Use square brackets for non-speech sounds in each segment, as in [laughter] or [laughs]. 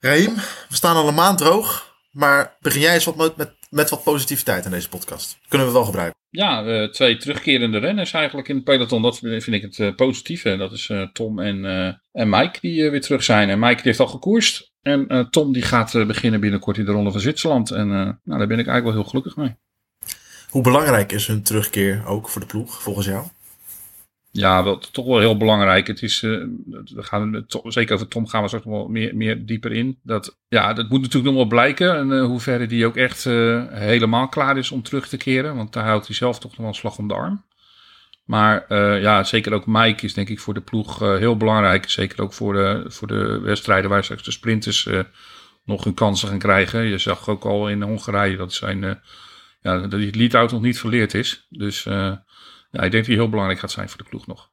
Raim, we staan al een maand droog. Maar begin jij eens wat met, met, met wat positiviteit in deze podcast. Kunnen we wel gebruiken. Ja, uh, twee terugkerende renners eigenlijk in het peloton. Dat vind ik het uh, positieve. Dat is uh, Tom en, en Mike die weer terug zijn. En Mike die heeft al gekoerst. En Tom die gaat beginnen binnenkort in de Ronde van Zwitserland. En nou, daar ben ik eigenlijk wel heel gelukkig mee. Hoe belangrijk is hun terugkeer ook voor de ploeg, volgens jou? Ja, wel, toch wel heel belangrijk. Het is, uh, we gaan, zeker over Tom gaan we straks nog wel meer, meer dieper in. Dat, ja, dat moet natuurlijk nog wel blijken. En uh, hoeverre die ook echt helemaal klaar is om terug te keren. Want daar houdt hij zelf toch nog wel een slag om de arm. Maar ja, zeker ook Mike is denk ik voor de ploeg heel belangrijk. Zeker ook voor de, voor de wedstrijden waar straks de sprinters nog hun kansen gaan krijgen. Je zag ook al in Hongarije dat zijn, ja, dat die lead-out nog niet verleerd is. Dus ja, ik denk dat hij heel belangrijk gaat zijn voor de ploeg nog.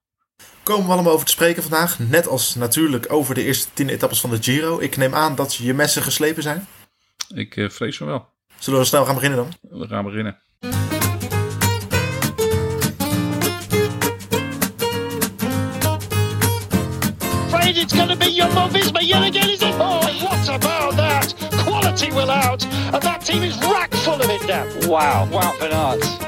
Komen we allemaal over te spreken vandaag. Net als natuurlijk over de eerste tien etappes van de Giro. Ik neem aan dat je messen geslepen zijn. Ik uh, vrees van wel. Zullen we snel gaan beginnen dan? We gaan beginnen. Afraid it's going to be Jumbo-Visma yet again, is it? Oh, what about that? Quality will out. And that team is rack full of it now. Wow, wow, Bernard.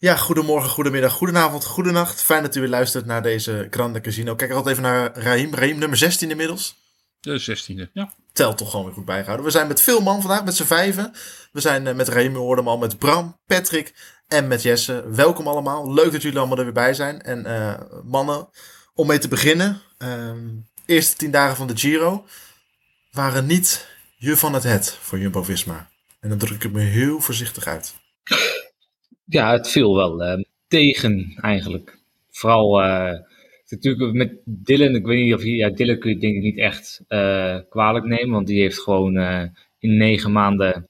Ja, goedemorgen, goedemiddag, goedenavond, goedenacht. Fijn dat u weer luistert naar deze Grande Casino. Kijk altijd even naar Raim. Raim, nummer 16 inmiddels. De 16e, ja. Telt toch gewoon weer goed bijgehouden. We zijn met veel man vandaag, met z'n vijven. We zijn uh, met Raim, we hoorden al met Bram, Patrick en met Jesse. Welkom allemaal. Leuk dat jullie allemaal er weer bij zijn. En uh, mannen, om mee te beginnen. Uh, eerste tien dagen van de Giro waren niet je van het het voor Jumbo-Visma. En dan druk ik me heel voorzichtig uit. Ja, het viel wel uh, tegen eigenlijk. Vooral uh, natuurlijk met Dylan. Ik weet niet of je, ja, Dylan kun je denk ik niet echt uh, kwalijk nemen, want die heeft gewoon in negen maanden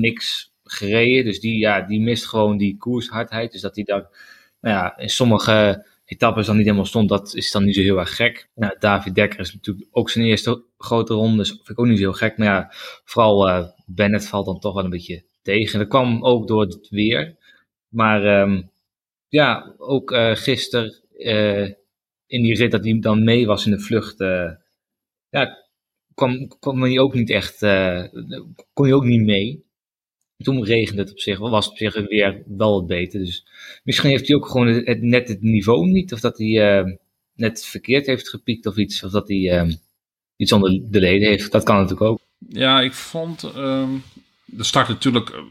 niks gereden. Dus die, ja, die mist gewoon die koershardheid. Dus dat hij daar nou ja, in sommige etappes dan niet helemaal stond, dat is dan niet zo heel erg gek. Nou, David Dekker is natuurlijk ook zijn eerste grote ronde, dus vind ik ook niet zo heel gek. Maar ja, vooral Bennett valt dan toch wel een beetje tegen. Dat kwam ook door het weer. Maar um, ja, ook uh, gisteren uh, in die rit dat hij dan mee was in de vlucht, uh, ja, kwam, kwam hij ook niet echt, kon hij ook niet mee. Toen regende het op zich, was het op zich weer wel wat beter. Dus misschien heeft hij ook gewoon het, net het niveau niet, of dat hij net verkeerd heeft gepiekt of iets, of dat hij iets onder de leden heeft. Dat kan natuurlijk ook. Ja, ik vond um, de start natuurlijk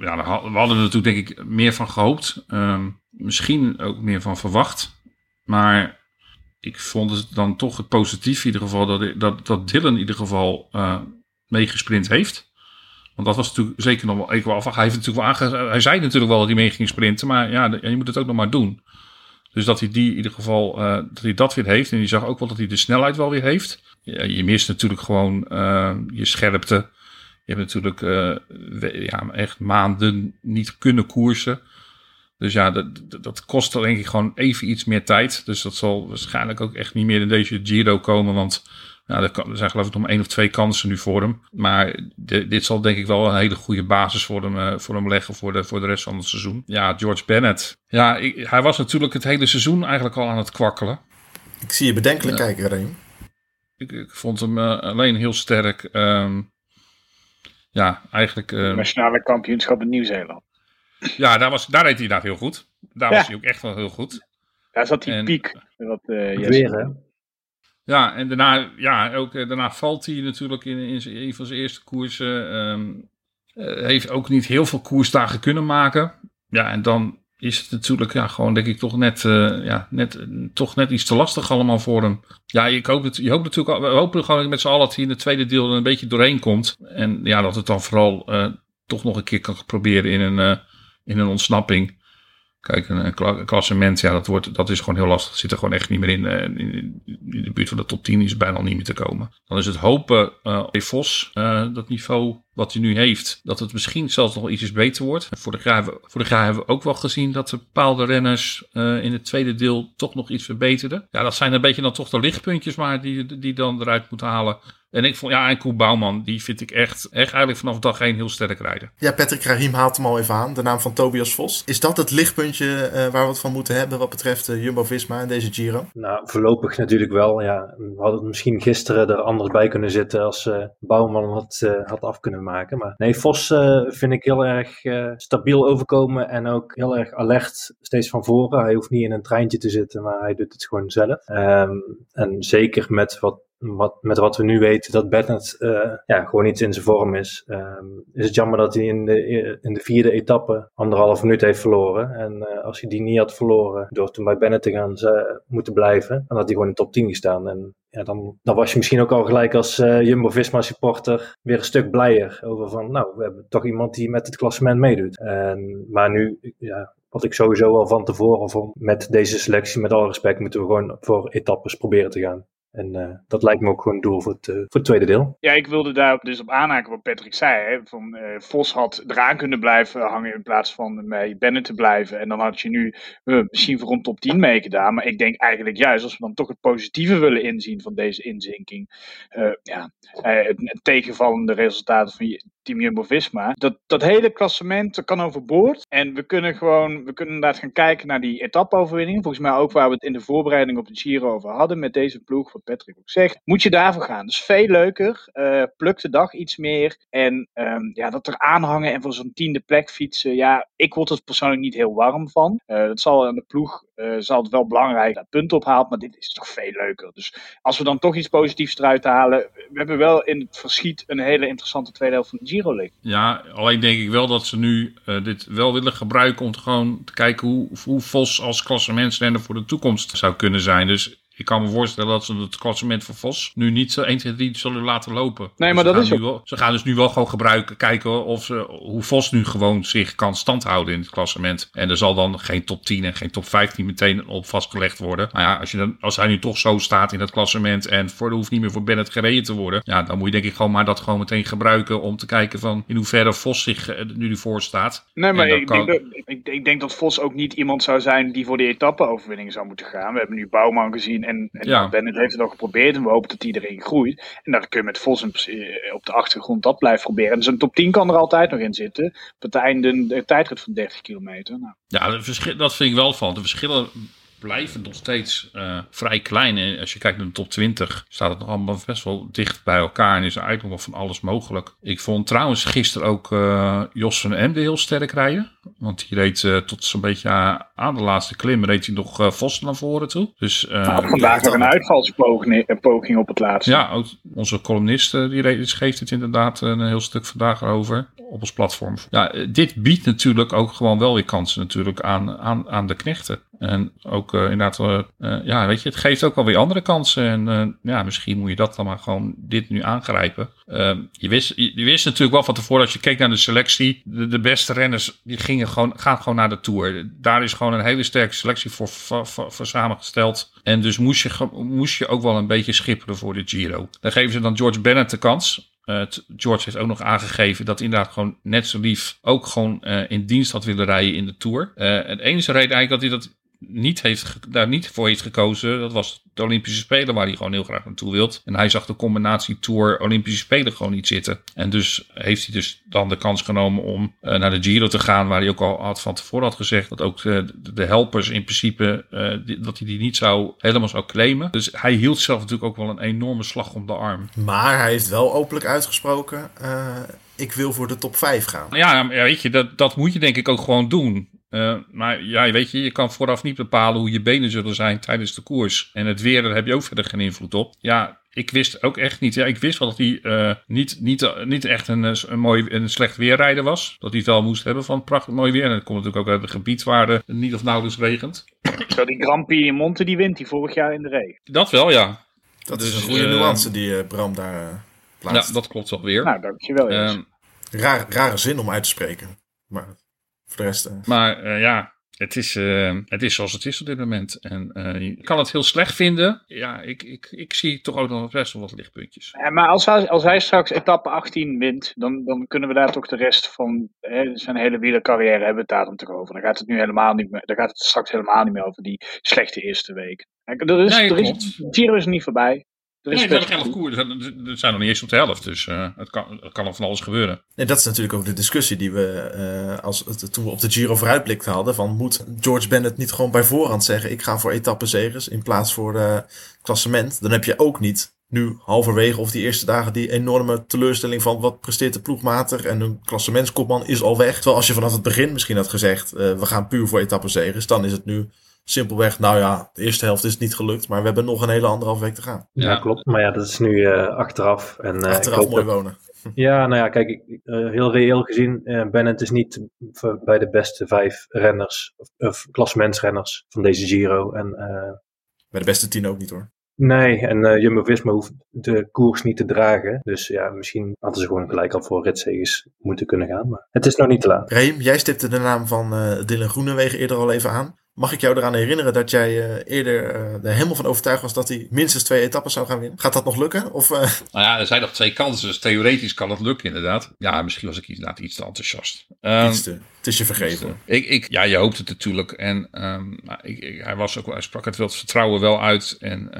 ja, we hadden er natuurlijk denk ik meer van gehoopt. Um, misschien ook meer van verwacht. Maar ik vond het dan toch het positief in ieder geval dat, dat, dat Dylan in ieder geval uh, meegesprint heeft. Want dat was natuurlijk zeker nog wel af. Hij, heeft natuurlijk wel aange, hij zei natuurlijk wel dat hij mee ging sprinten, maar ja, je moet het ook nog maar doen. Dus dat hij die in ieder geval, uh, dat hij dat weer heeft. En je zag ook wel dat hij de snelheid wel weer heeft. Je mist natuurlijk gewoon uh, je scherpte. Je hebt natuurlijk uh, ja, echt maanden niet kunnen koersen. Dus ja, dat, dat kost denk ik gewoon even iets meer tijd. Dus dat zal waarschijnlijk ook echt niet meer in deze Giro komen. Want nou, er, zijn geloof ik nog één of twee kansen nu voor hem. Maar dit zal denk ik wel een hele goede basis voor hem, uh, voor hem leggen voor de, voor de rest van het seizoen. Ja, George Bennett. Ja, ik, hij was natuurlijk het hele seizoen eigenlijk al aan het kwakkelen. Ik zie je bedenkelijk kijken, Reem. Ik, ik, vond hem uh, alleen heel sterk. Um, ja, eigenlijk... Uh, Nationale kampioenschap in Nieuw-Zeeland. Ja, daar, was, daar deed hij inderdaad heel goed. Daar was hij ook echt wel heel goed. Daar zat die piek. Wat, uh, Weer, hè? Ja, en daarna, ja, ook, uh, daarna valt hij natuurlijk in, in een van zijn eerste koersen. Um, heeft ook niet heel veel koersdagen kunnen maken. Ja, en dan is het natuurlijk ja, gewoon denk ik toch net, uh, ja, net, toch net iets te lastig allemaal voor hem. Ja, ik hoop het, je hoopt natuurlijk, we hopen gewoon met z'n allen dat hij in het tweede deel een beetje doorheen komt. En ja, dat het dan vooral toch nog een keer kan proberen in een, in een ontsnapping. Kijk, een, klassement, ja, dat, wordt, dat is gewoon heel lastig. Zit er gewoon echt niet meer in. in, in de buurt van de top 10 is bijna al niet meer te komen. Dan is het hopen, uh, Vos, uh, dat niveau wat hij nu heeft, dat het misschien zelfs nog iets beter wordt. Vorig jaar, vorig jaar hebben we ook wel gezien dat de bepaalde renners uh, in het tweede deel toch nog iets verbeterden. Ja, dat zijn een beetje dan toch de lichtpuntjes maar die, die dan eruit moeten halen. En ik vond, ja, en Koen Bouwman, die vind ik echt, echt eigenlijk vanaf dag één heel sterk rijden. Ja, Patrick Rahim haalt hem al even aan, de naam van Tobias Vos. Is dat het lichtpuntje uh, waar we het van moeten hebben wat betreft uh, Jumbo-Visma en deze Giro? Nou, voorlopig natuurlijk wel, ja. We hadden het misschien gisteren er anders bij kunnen zitten als uh, Bouwman had, had af kunnen maken. Maar nee, Vos vind ik heel erg stabiel overkomen en ook heel erg alert steeds van voren. Hij hoeft niet in een treintje te zitten, maar hij doet het gewoon zelf. Um, en zeker met wat met wat we nu weten dat Bennett uh, ja, gewoon niet in zijn vorm is, um, is het jammer dat hij in de, in de vierde etappe anderhalf minuut heeft verloren. En uh, als hij die niet had verloren door toen bij Bennett te gaan ze, moeten blijven, dan had hij gewoon in de top 10 gestaan. En ja, dan, dan was je misschien ook al gelijk als Jumbo-Visma supporter weer een stuk blijer over van, nou, we hebben toch iemand die met het klassement meedoet. Maar nu, ja, wat ik sowieso al van tevoren vond, met deze selectie, met alle respect, moeten we gewoon voor etappes proberen te gaan. En uh, dat lijkt me ook gewoon doel voor het, uh, voor tweede deel. Ja, ik wilde daar dus op aanhaken wat Patrick zei. Van, uh, Vos had eraan kunnen blijven hangen in plaats van bij Bennett te blijven. En dan had je nu misschien voor een top 10 meegedaan. Maar ik denk eigenlijk juist, als we dan toch het positieve willen inzien van deze inzinking. ja, het, tegenvallende resultaten van Team Jumbo-Visma. Dat, dat hele klassement kan overboord. En we kunnen gewoon, we kunnen inderdaad gaan kijken naar die etappe-overwinning. Volgens mij ook waar we het in de voorbereiding op de Giro over hadden met deze ploeg, wat Patrick ook zegt. Moet je daarvoor gaan. Dus veel leuker. Uh, pluk de dag iets meer. En um, ja, dat er aanhangen en voor zo'n tiende plek fietsen. Ja, ik word er persoonlijk niet heel warm van. Uh, dat zal aan de ploeg uh, zal het wel belangrijk dat punt ophaalt, maar dit is toch veel leuker. Dus als we dan toch iets positiefs eruit halen, we hebben wel in het verschiet een hele interessante tweede helft van de Giro League. Ja, alleen denk ik wel dat ze nu uh, dit wel willen gebruiken om gewoon te kijken hoe, hoe Vos als klassementsrenner voor de toekomst zou kunnen zijn. Dus ik kan me voorstellen dat ze het klassement van Vos nu niet zo 1, 2, 3 zullen laten lopen. Nee, maar dus dat is ook... Wel, ze gaan dus nu wel gewoon gebruiken, kijken of ze, hoe Vos nu gewoon zich kan standhouden in het klassement. En er zal dan geen top 10 en geen top 15 meteen op vastgelegd worden. Maar ja, als, je dan, als hij nu toch zo staat in het klassement en voor, er hoeft niet meer voor Bennett gereden te worden. Ja, dan moet je denk ik gewoon maar dat gewoon meteen gebruiken om te kijken van in hoeverre Vos zich uh, nu ervoor staat. Nee, maar ik, kan... denk dat, ik, ik, denk dat Vos ook niet iemand zou zijn die voor de etappe-overwinning zou moeten gaan. We hebben nu Bouwman gezien en, en ja. Bennett heeft het al geprobeerd en we hopen dat iedereen groeit. En dan kun je met Vos op de achtergrond dat blijven proberen. Dus een top 10 kan er altijd nog in zitten. Op het einde de tijdrit van 30 kilometer. Nou. Ja, dat vind ik wel van. De verschillen blijven nog steeds uh, vrij klein. En als je kijkt naar de top 20, staat het nog allemaal best wel dicht bij elkaar. En is er eigenlijk nog van alles mogelijk. Ik vond trouwens gisteren ook uh, Jos van Emde heel sterk rijden. Want die reed uh, tot zo'n beetje aan de laatste klim, reed hij nog Vos naar voren toe. Dus, nou, vandaag nog een uitvalspoging op het laatste. Ja, ook onze columnist die reed, geeft het inderdaad een heel stuk vandaag over op ons platform. Ja, dit biedt natuurlijk ook gewoon wel weer kansen natuurlijk aan, aan, aan de knechten. En ook uh, inderdaad, uh, ja, weet je, het geeft ook wel weer andere kansen. En ja, misschien moet je dat dan maar gewoon dit nu aangrijpen. Ehm, je, wist, je, wist natuurlijk wel van tevoren, als je keek naar de selectie, de, beste renners die gingen gewoon, gaan gewoon naar de Tour. Daar is gewoon een hele sterke selectie voor, voor samengesteld. En dus moest je, moest je ook wel een beetje schipperen voor de Giro. Dan geven ze dan George Bennett de kans. George heeft ook nog aangegeven dat inderdaad gewoon net zo lief ook gewoon uh, in dienst had willen rijden in de Tour. Uh, het enige reden eigenlijk dat hij dat niet heeft, daar niet voor heeft gekozen, dat was de Olympische Spelen waar hij gewoon heel graag naartoe wilt. En hij zag de combinatie Tour Olympische Spelen gewoon niet zitten. En dus heeft hij dus dan de kans genomen om uh, naar de Giro te gaan, waar hij ook al had van tevoren had gezegd dat ook uh, de helpers in principe, uh, die, dat hij die niet zou, helemaal zou claimen. Dus hij hield zelf natuurlijk ook wel een enorme slag om de arm. Maar hij heeft wel openlijk uitgesproken, ik wil voor de top 5 gaan. Ja, weet je, dat, dat moet je denk ik ook gewoon doen. Uh, maar ja, weet je, je kan vooraf niet bepalen hoe je benen zullen zijn tijdens de koers. En het weer, daar heb je ook verder geen invloed op. Ja, ik wist ook echt niet. Ja, ik wist wel dat hij uh, niet, niet, niet echt een, een, mooi, een slecht weerrijder was. Dat hij het wel moest hebben van prachtig mooi weer. En dat komt natuurlijk ook uit het gebied waar het niet of nauwelijks regent. Zo, die Grand Prix in Monte, die wint hij vorig jaar in de regen. Dat wel, ja. Dat is een goede nuance die uh, Bram daar uh, plaatst. Ja, dat klopt wel weer. Nou, dankjewel. Uh, Raar, rare zin om uit te spreken. Maar voor de rest... Maar ja, het is, uh, het is zoals het is op dit moment. En uh, je kan het heel slecht vinden. Ja, ik, ik, ik zie toch ook nog best wel wat lichtpuntjes. Ja, maar als hij, als hij straks etappe 18 wint, dan, dan kunnen we daar toch de rest van hè, zijn hele wielercarrière hebben het daar dan toch over. Dan gaat het nu helemaal niet meer, dan gaat het straks helemaal niet meer over die slechte eerste week. Er is, nee, er is, Giro is niet voorbij. Er is nee, elf koers. Er zijn nog niet eens op de helft, dus uh, het, kan, het kan nog van alles gebeuren. Nee, dat is natuurlijk ook de discussie die we uh, als, toen we op de Giro vooruitblikten hadden. Van moet George Bennett niet gewoon bij voorhand zeggen: ik ga voor etappenzegers in plaats voor uh, klassement? Dan heb je ook niet nu halverwege of die eerste dagen die enorme teleurstelling van wat presteert de ploegmatig en een klassementskopman is al weg. Terwijl als je vanaf het begin misschien had gezegd: we gaan puur voor etappenzegers, dan is het nu simpelweg, nou ja, de eerste helft is niet gelukt, maar we hebben nog een hele anderhalf week te gaan. Ja, ja klopt. Maar ja, dat is nu uh, achteraf. En, uh, achteraf mooi dat... wonen. [laughs] Ja, nou ja, kijk, uh, heel reëel gezien, Bennett is niet bij de beste vijf renners, of, of klassementsrenners van deze Giro. En, bij de beste tien ook niet hoor. Nee, en Jumbo-Visma hoeft de koers niet te dragen. Dus ja, misschien hadden ze gewoon gelijk al voor ritzegers moeten kunnen gaan. Maar het is nog niet te laat. Reem, jij stipte de naam van Dylan Groenewegen eerder al even aan. Mag ik jou eraan herinneren dat jij uh, eerder uh, er helemaal van overtuigd was dat hij minstens twee etappes zou gaan winnen? Gaat dat nog lukken? Of, uh... [laughs] Nou ja, er zijn nog twee kansen, dus theoretisch kan het lukken inderdaad. Ja, misschien was ik inderdaad iets te enthousiast. Um, iets te, het is je vergeven. Ik, ik, ja, je hoopt het natuurlijk. En um, ik, ik, hij, was ook, hij sprak het wel het vertrouwen wel uit. En,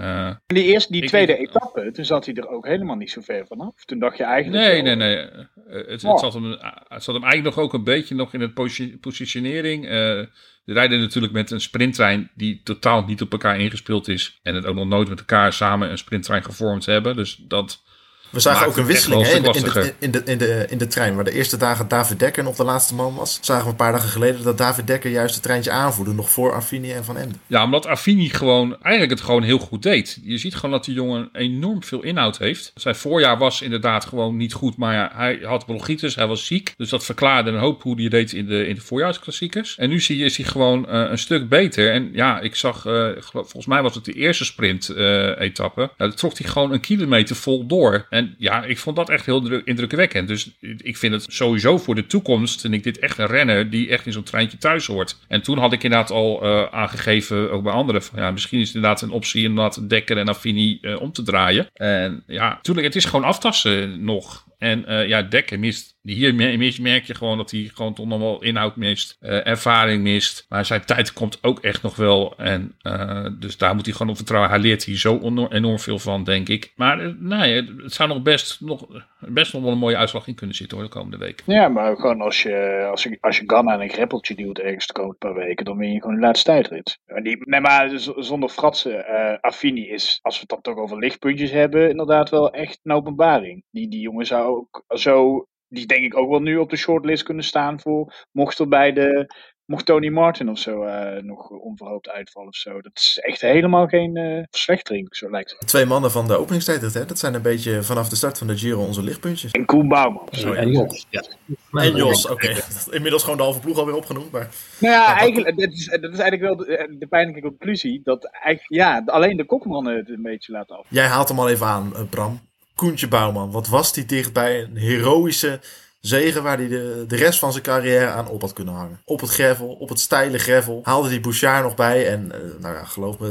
die eerste, die tweede etappe, toen zat hij er ook helemaal niet zo ver vanaf. Toen dacht je eigenlijk... Nee, wel, nee, nee. Het, oh. het, zat hem, het zat hem eigenlijk nog ook een beetje nog in het positionering... Er rijden natuurlijk met een sprinttrein die totaal niet op elkaar ingespeeld is. En het ook nog nooit met elkaar samen een sprinttrein gevormd hebben. Dus dat. We zagen ook een wisseling hè, in, de, in, de, in, de, in, de, in de trein. Waar de eerste dagen David Dekker nog de laatste man was. Zagen we een paar dagen geleden dat David Dekker juist het treintje aanvoerde. Nog voor Affini en Van Ende. Ja, omdat Affini gewoon eigenlijk het gewoon heel goed deed. Je ziet gewoon dat die jongen enorm veel inhoud heeft. Zijn voorjaar was inderdaad gewoon niet goed. Maar ja, hij had bronchitis, hij was ziek. Dus dat verklaarde een hoop hoe hij deed in de, in de voorjaarsklassiekers. En nu zie je, is hij gewoon uh, een stuk beter. En ja, ik zag, uh, volgens mij was het de eerste sprint-etappe. Uh, daar trok hij gewoon een kilometer vol door. En ja, ik vond dat echt heel indrukwekkend. Dus ik vind het sowieso voor de toekomst. En ik dit echt een renner die echt in zo'n treintje thuis hoort. En toen had ik inderdaad al uh, aangegeven, ook bij anderen, van ja, misschien is het inderdaad een optie inderdaad Dekker en Affini uh, om te draaien. En ja, natuurlijk, het is gewoon aftassen nog. En uh, ja, Dekker mist. Hier merk je gewoon dat hij gewoon toch nog wel inhoud mist. Uh, ervaring mist. Maar zijn tijd komt ook echt nog wel. En uh, dus daar moet hij gewoon op vertrouwen. Hij leert hier zo enorm veel van, denk ik. Maar nee, het zou nog best nog, best nog wel een mooie uitslag in kunnen zitten hoor, de komende week. Ja, maar gewoon als je, als je, als je Ganna en een greppeltje duwt ergens de komende paar weken, dan win je gewoon de laatste tijdrit. Nee, maar zonder fratsen, Affini is, als we het dan toch over lichtpuntjes hebben, inderdaad wel echt een openbaring. Die, die jongen zou ook zo, die denk ik ook wel nu op de shortlist kunnen staan voor, mocht er bij de, mocht Tony Martin of zo uh, nog onverhoopt uitvallen of zo. Dat is echt helemaal geen uh, verslechtering, zo lijkt het. Twee mannen van de openingstijd, hè? dat zijn een beetje vanaf de start van de Giro onze lichtpuntjes. En Koen Bouwman. Sorry, en Jos. Ja. En Jos, oké. Okay. [laughs] Inmiddels gewoon de halve ploeg alweer opgenoemd. Maar... Nou ja, ja eigenlijk, dat, is, dat is eigenlijk wel de, de pijnlijke conclusie. Dat eigenlijk, ja, alleen de kopmannen het een beetje laten af. Jij haalt hem al even aan, uh, Bram. Koentje Bouwman, wat was die dichtbij een heroïsche zegen waar hij de, de rest van zijn carrière aan op had kunnen hangen. Op het gravel, op het steile gravel. Haalde die Bouchard nog bij. En uh, nou ja, geloof me,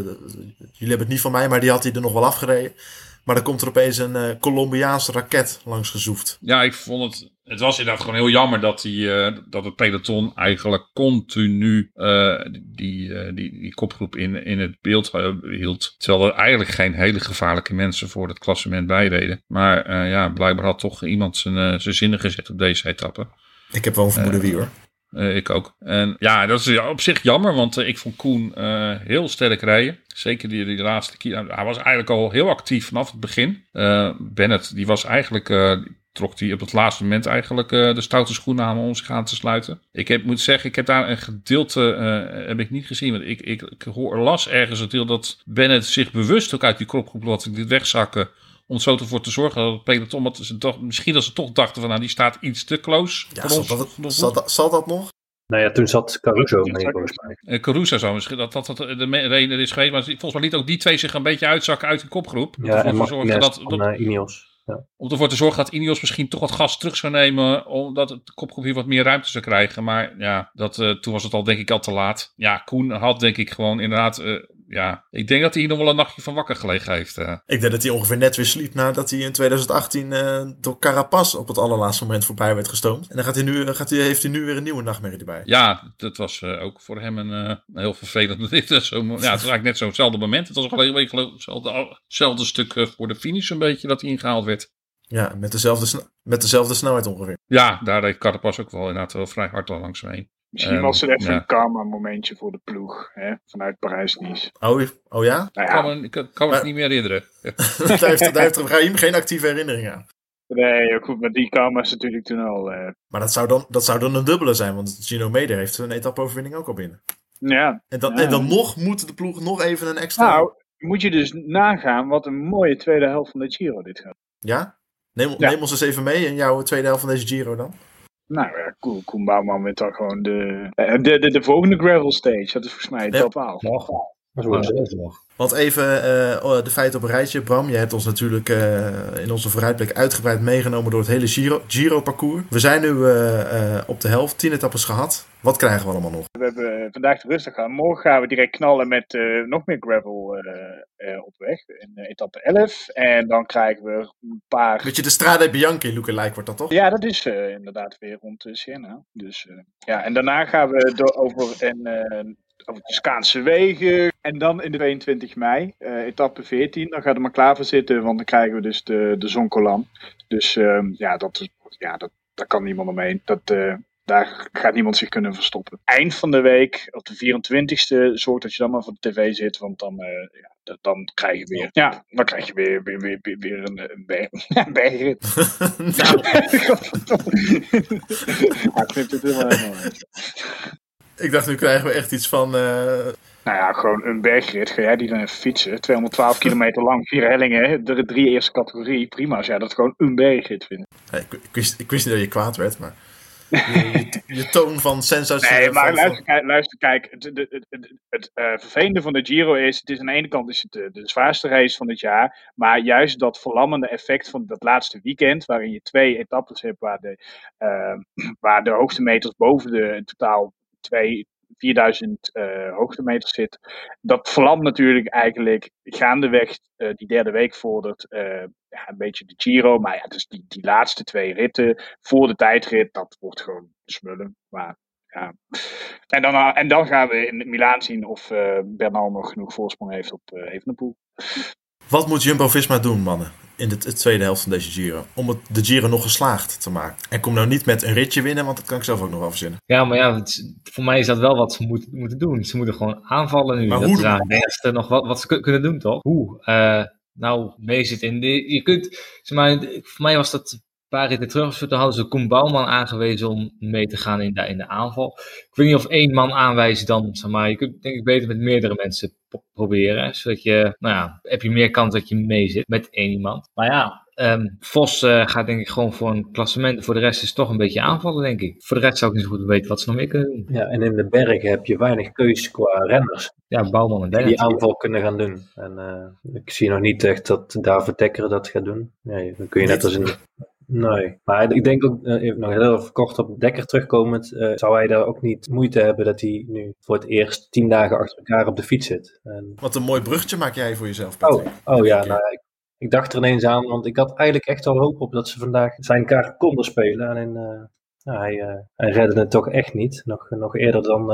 jullie hebben het niet van mij, maar die had hij er nog wel afgereden. Maar dan komt er opeens een uh, Colombiaanse raket langs gezoefd. Ja, ik vond het. Het was inderdaad gewoon heel jammer dat, die, uh, dat het peloton eigenlijk continu uh, die, die, die kopgroep in, in het beeld hield. Terwijl er eigenlijk geen hele gevaarlijke mensen voor het klassement bijreden. Maar ja, blijkbaar had toch iemand zijn, zijn zinnen gezet op deze etappe. Ik heb wel een vermoeden wie hoor. Uh, ik ook. En ja, dat is op zich jammer, want uh, ik vond Koen uh, heel sterk rijden. Zeker die, die laatste keer. Hij was eigenlijk al heel actief vanaf het begin. Bennett, die was eigenlijk, trok hij op het laatste moment eigenlijk de stoute schoenen aan om zich aan te sluiten. Ik heb, moet zeggen, ik heb daar een gedeelte heb ik niet gezien. Want ik, ik, ik hoor, las ergens het deel dat Bennett zich bewust ook uit die kropgroep laat dit wegzakken om zo ervoor te zorgen dat het peloton, dat ze toch, misschien dat ze toch dachten van nou die staat iets te close. Ja, voor zal ons, dat, zal, dat, zal dat nog? Nou ja, toen zat Caruso mee volgens mij. Eh, Caruso zo misschien, dat dat, dat de reden is geweest. Maar volgens mij liet ook die twee zich een beetje uitzakken uit de kopgroep. Ja, ervoor en Martinez dat, van dat- eh, Ineos. Om ervoor te zorgen dat Ineos misschien toch wat gas terug zou nemen. Omdat het kopgroep hier wat meer ruimte zou krijgen. Maar ja, dat, eh, toen was het al denk ik al te laat. Ja, Koen had denk ik gewoon inderdaad... eh, ja, ik denk dat hij hier nog wel een nachtje van wakker gelegen heeft. eh. Ik denk dat hij ongeveer net weer sliep nadat hij in 2018 eh, door Carapaz op het allerlaatste moment voorbij werd gestoomd. En dan gaat hij nu, gaat hij, heeft hij nu weer een nieuwe nachtmerrie erbij. Ja, dat was eh, ook voor hem een eh, een heel vervelend. Dit [laughs] is zo, ja, het was eigenlijk net zo'nzelfde moment. Het was ook geloof ik, hetzelfde, hetzelfde stuk eh, voor de finish een beetje dat hij ingehaald werd. Ja, met dezelfde, met dezelfde snelheid ongeveer. Ja, daar reed Carapaz ook wel inderdaad wel vrij hard al langs me heen. Misschien Ehm, was het even ja. een karma momentje voor de ploeg. Hè? Vanuit Parijs-Nice. Oh, oh ja? Nou Ik ja, kan me, ik kan me het Maar- niet meer herinneren. [laughs] [laughs] daar heeft, daar heeft geen actieve herinnering aan. nee, goed, maar die karma is natuurlijk toen al... eh, Maar dat zou, dan, dat zou dan een dubbele zijn, want Gino Meder heeft een etappe-overwinning ook al binnen. ja, En dan, Ja. en dan nog moet de ploeg nog even een extra... nou, moet je dus nagaan wat een mooie tweede helft van de Giro dit gaat. Ja? Neem, Ja. neem ons eens even mee in jouw tweede helft van deze Giro dan. Nou ja, Koen, Koen Bouwman met dan gewoon de, eh, de, de, de volgende gravel stage. Dat is volgens mij top 12. Nog. Want even eh, oh, de feiten op een rijtje. Bram, jij hebt ons natuurlijk eh, in onze vooruitblik uitgebreid meegenomen door het hele Giro, Giro-parcours. We zijn nu eh, eh, op de helft, tien etappes gehad. Wat krijgen we allemaal nog? We hebben vandaag de rustig gaan. Morgen gaan we direct knallen met eh, nog meer gravel eh, eh, op weg. In etappe 11. En dan krijgen we een paar... Beetje de Strade Bianchi lookalike wordt dat toch? Ja, dat is eh, inderdaad weer rond uh, Siena. Dus eh, ja, en daarna gaan we door over, en, eh, over de Skaanse wegen. En dan in de 22 mei, eh, etappe 14, dan gaat er maar klaar voor zitten, want dan krijgen we dus de, de Zonkolan. Dus ehm, ja, dat, ja dat, daar kan niemand omheen. Dat, eh, daar gaat niemand zich kunnen verstoppen. Eind van de week, op de 24ste, zorg dat je dan maar voor de tv zit, want dan, eh, ja, dat- dan krijg je weer, ja, dan krijg je weer, weer, weer, weer, weer een, een berg, een bergrit. [laughs] nou, [laughs] ja, ik vind het helemaal. Ik dacht nu krijgen we echt iets van... eh, Nou ja, gewoon een bergrit. Ga jij die dan even fietsen? 212 kilometer lang, vier hellingen, de drie eerste categorie. Prima als jij dat gewoon een bergrit vindt. ik, ik, wist, ik wist niet dat je kwaad werd, maar... Je, je, je toon van sensatie... Nee, maar van- luister, kijk, luister, kijk het, het, het, het, het eh, vervelende van de Giro is, het is aan de ene kant is het de, de zwaarste race van het jaar, maar juist dat verlammende effect van dat laatste weekend, waarin je twee etappes hebt waar de, eh, [clears throat] waar de hoogtemeters boven de totaal twee, 4000 eh hoogtemeters zit, dat verlamt natuurlijk eigenlijk gaandeweg eh, die derde week vordert eh, ja, een beetje de Giro, maar ja, dus die, die laatste twee ritten voor de tijdrit, dat wordt gewoon smullen. Maar ja. En dan, en dan gaan we in Milaan zien of Bernal nog genoeg voorsprong heeft op Evenepoel. Wat moet Jumbo-Visma doen, mannen, in de, de tweede helft van deze Giro? Om het, de Giro nog geslaagd te maken. En kom nou niet met een ritje winnen, want dat kan ik zelf ook nog wel verzinnen. Ja, maar ja, het- voor mij is dat wel wat ze moeten, moeten doen. Ze moeten gewoon aanvallen nu. Maar dat hoe is het nog wat, wat ze kun- kunnen doen, toch? Hoe? Eh, nou, meezitten in de... Je kunt... Zeg maar, voor mij was dat paar ritten terug. Toen hadden ze Koen Bouwman aangewezen om mee te gaan in de, in de aanval. Ik weet niet of één man aanwijzen dan, zeg maar, je kunt denk ik beter met meerdere mensen pro- proberen. Zodat je, nou ja, heb je meer kans dat je mee zit met één iemand. Maar ja, ehm, Vos eh, gaat denk ik gewoon voor een klassement. Voor de rest is het toch een beetje aanvallen, denk ik. Voor de rest zou ik niet zo goed weten wat ze nog meer kunnen doen. Ja, en in de bergen heb je weinig keus qua renners Ja, Bouwman en die aanval kunnen gaan doen. En eh, ik zie nog niet echt dat David Dekker dat gaat doen. Nee, dan kun je net als in... Nee, maar ik denk ook, eh, even nog heel even kort op Dekker terugkomend, eh, zou hij daar ook niet moeite hebben dat hij nu voor het eerst tien dagen achter elkaar op de fiets zit. En Wat een mooi bruggetje maak jij voor jezelf, Oh, Patrick. oh ja, nou, ik, ik dacht er ineens aan, want ik had eigenlijk echt al hoop op dat ze vandaag zijn kaart konden spelen. En eh, nou, hij, hij redde het toch echt niet. Nog, nog eerder dan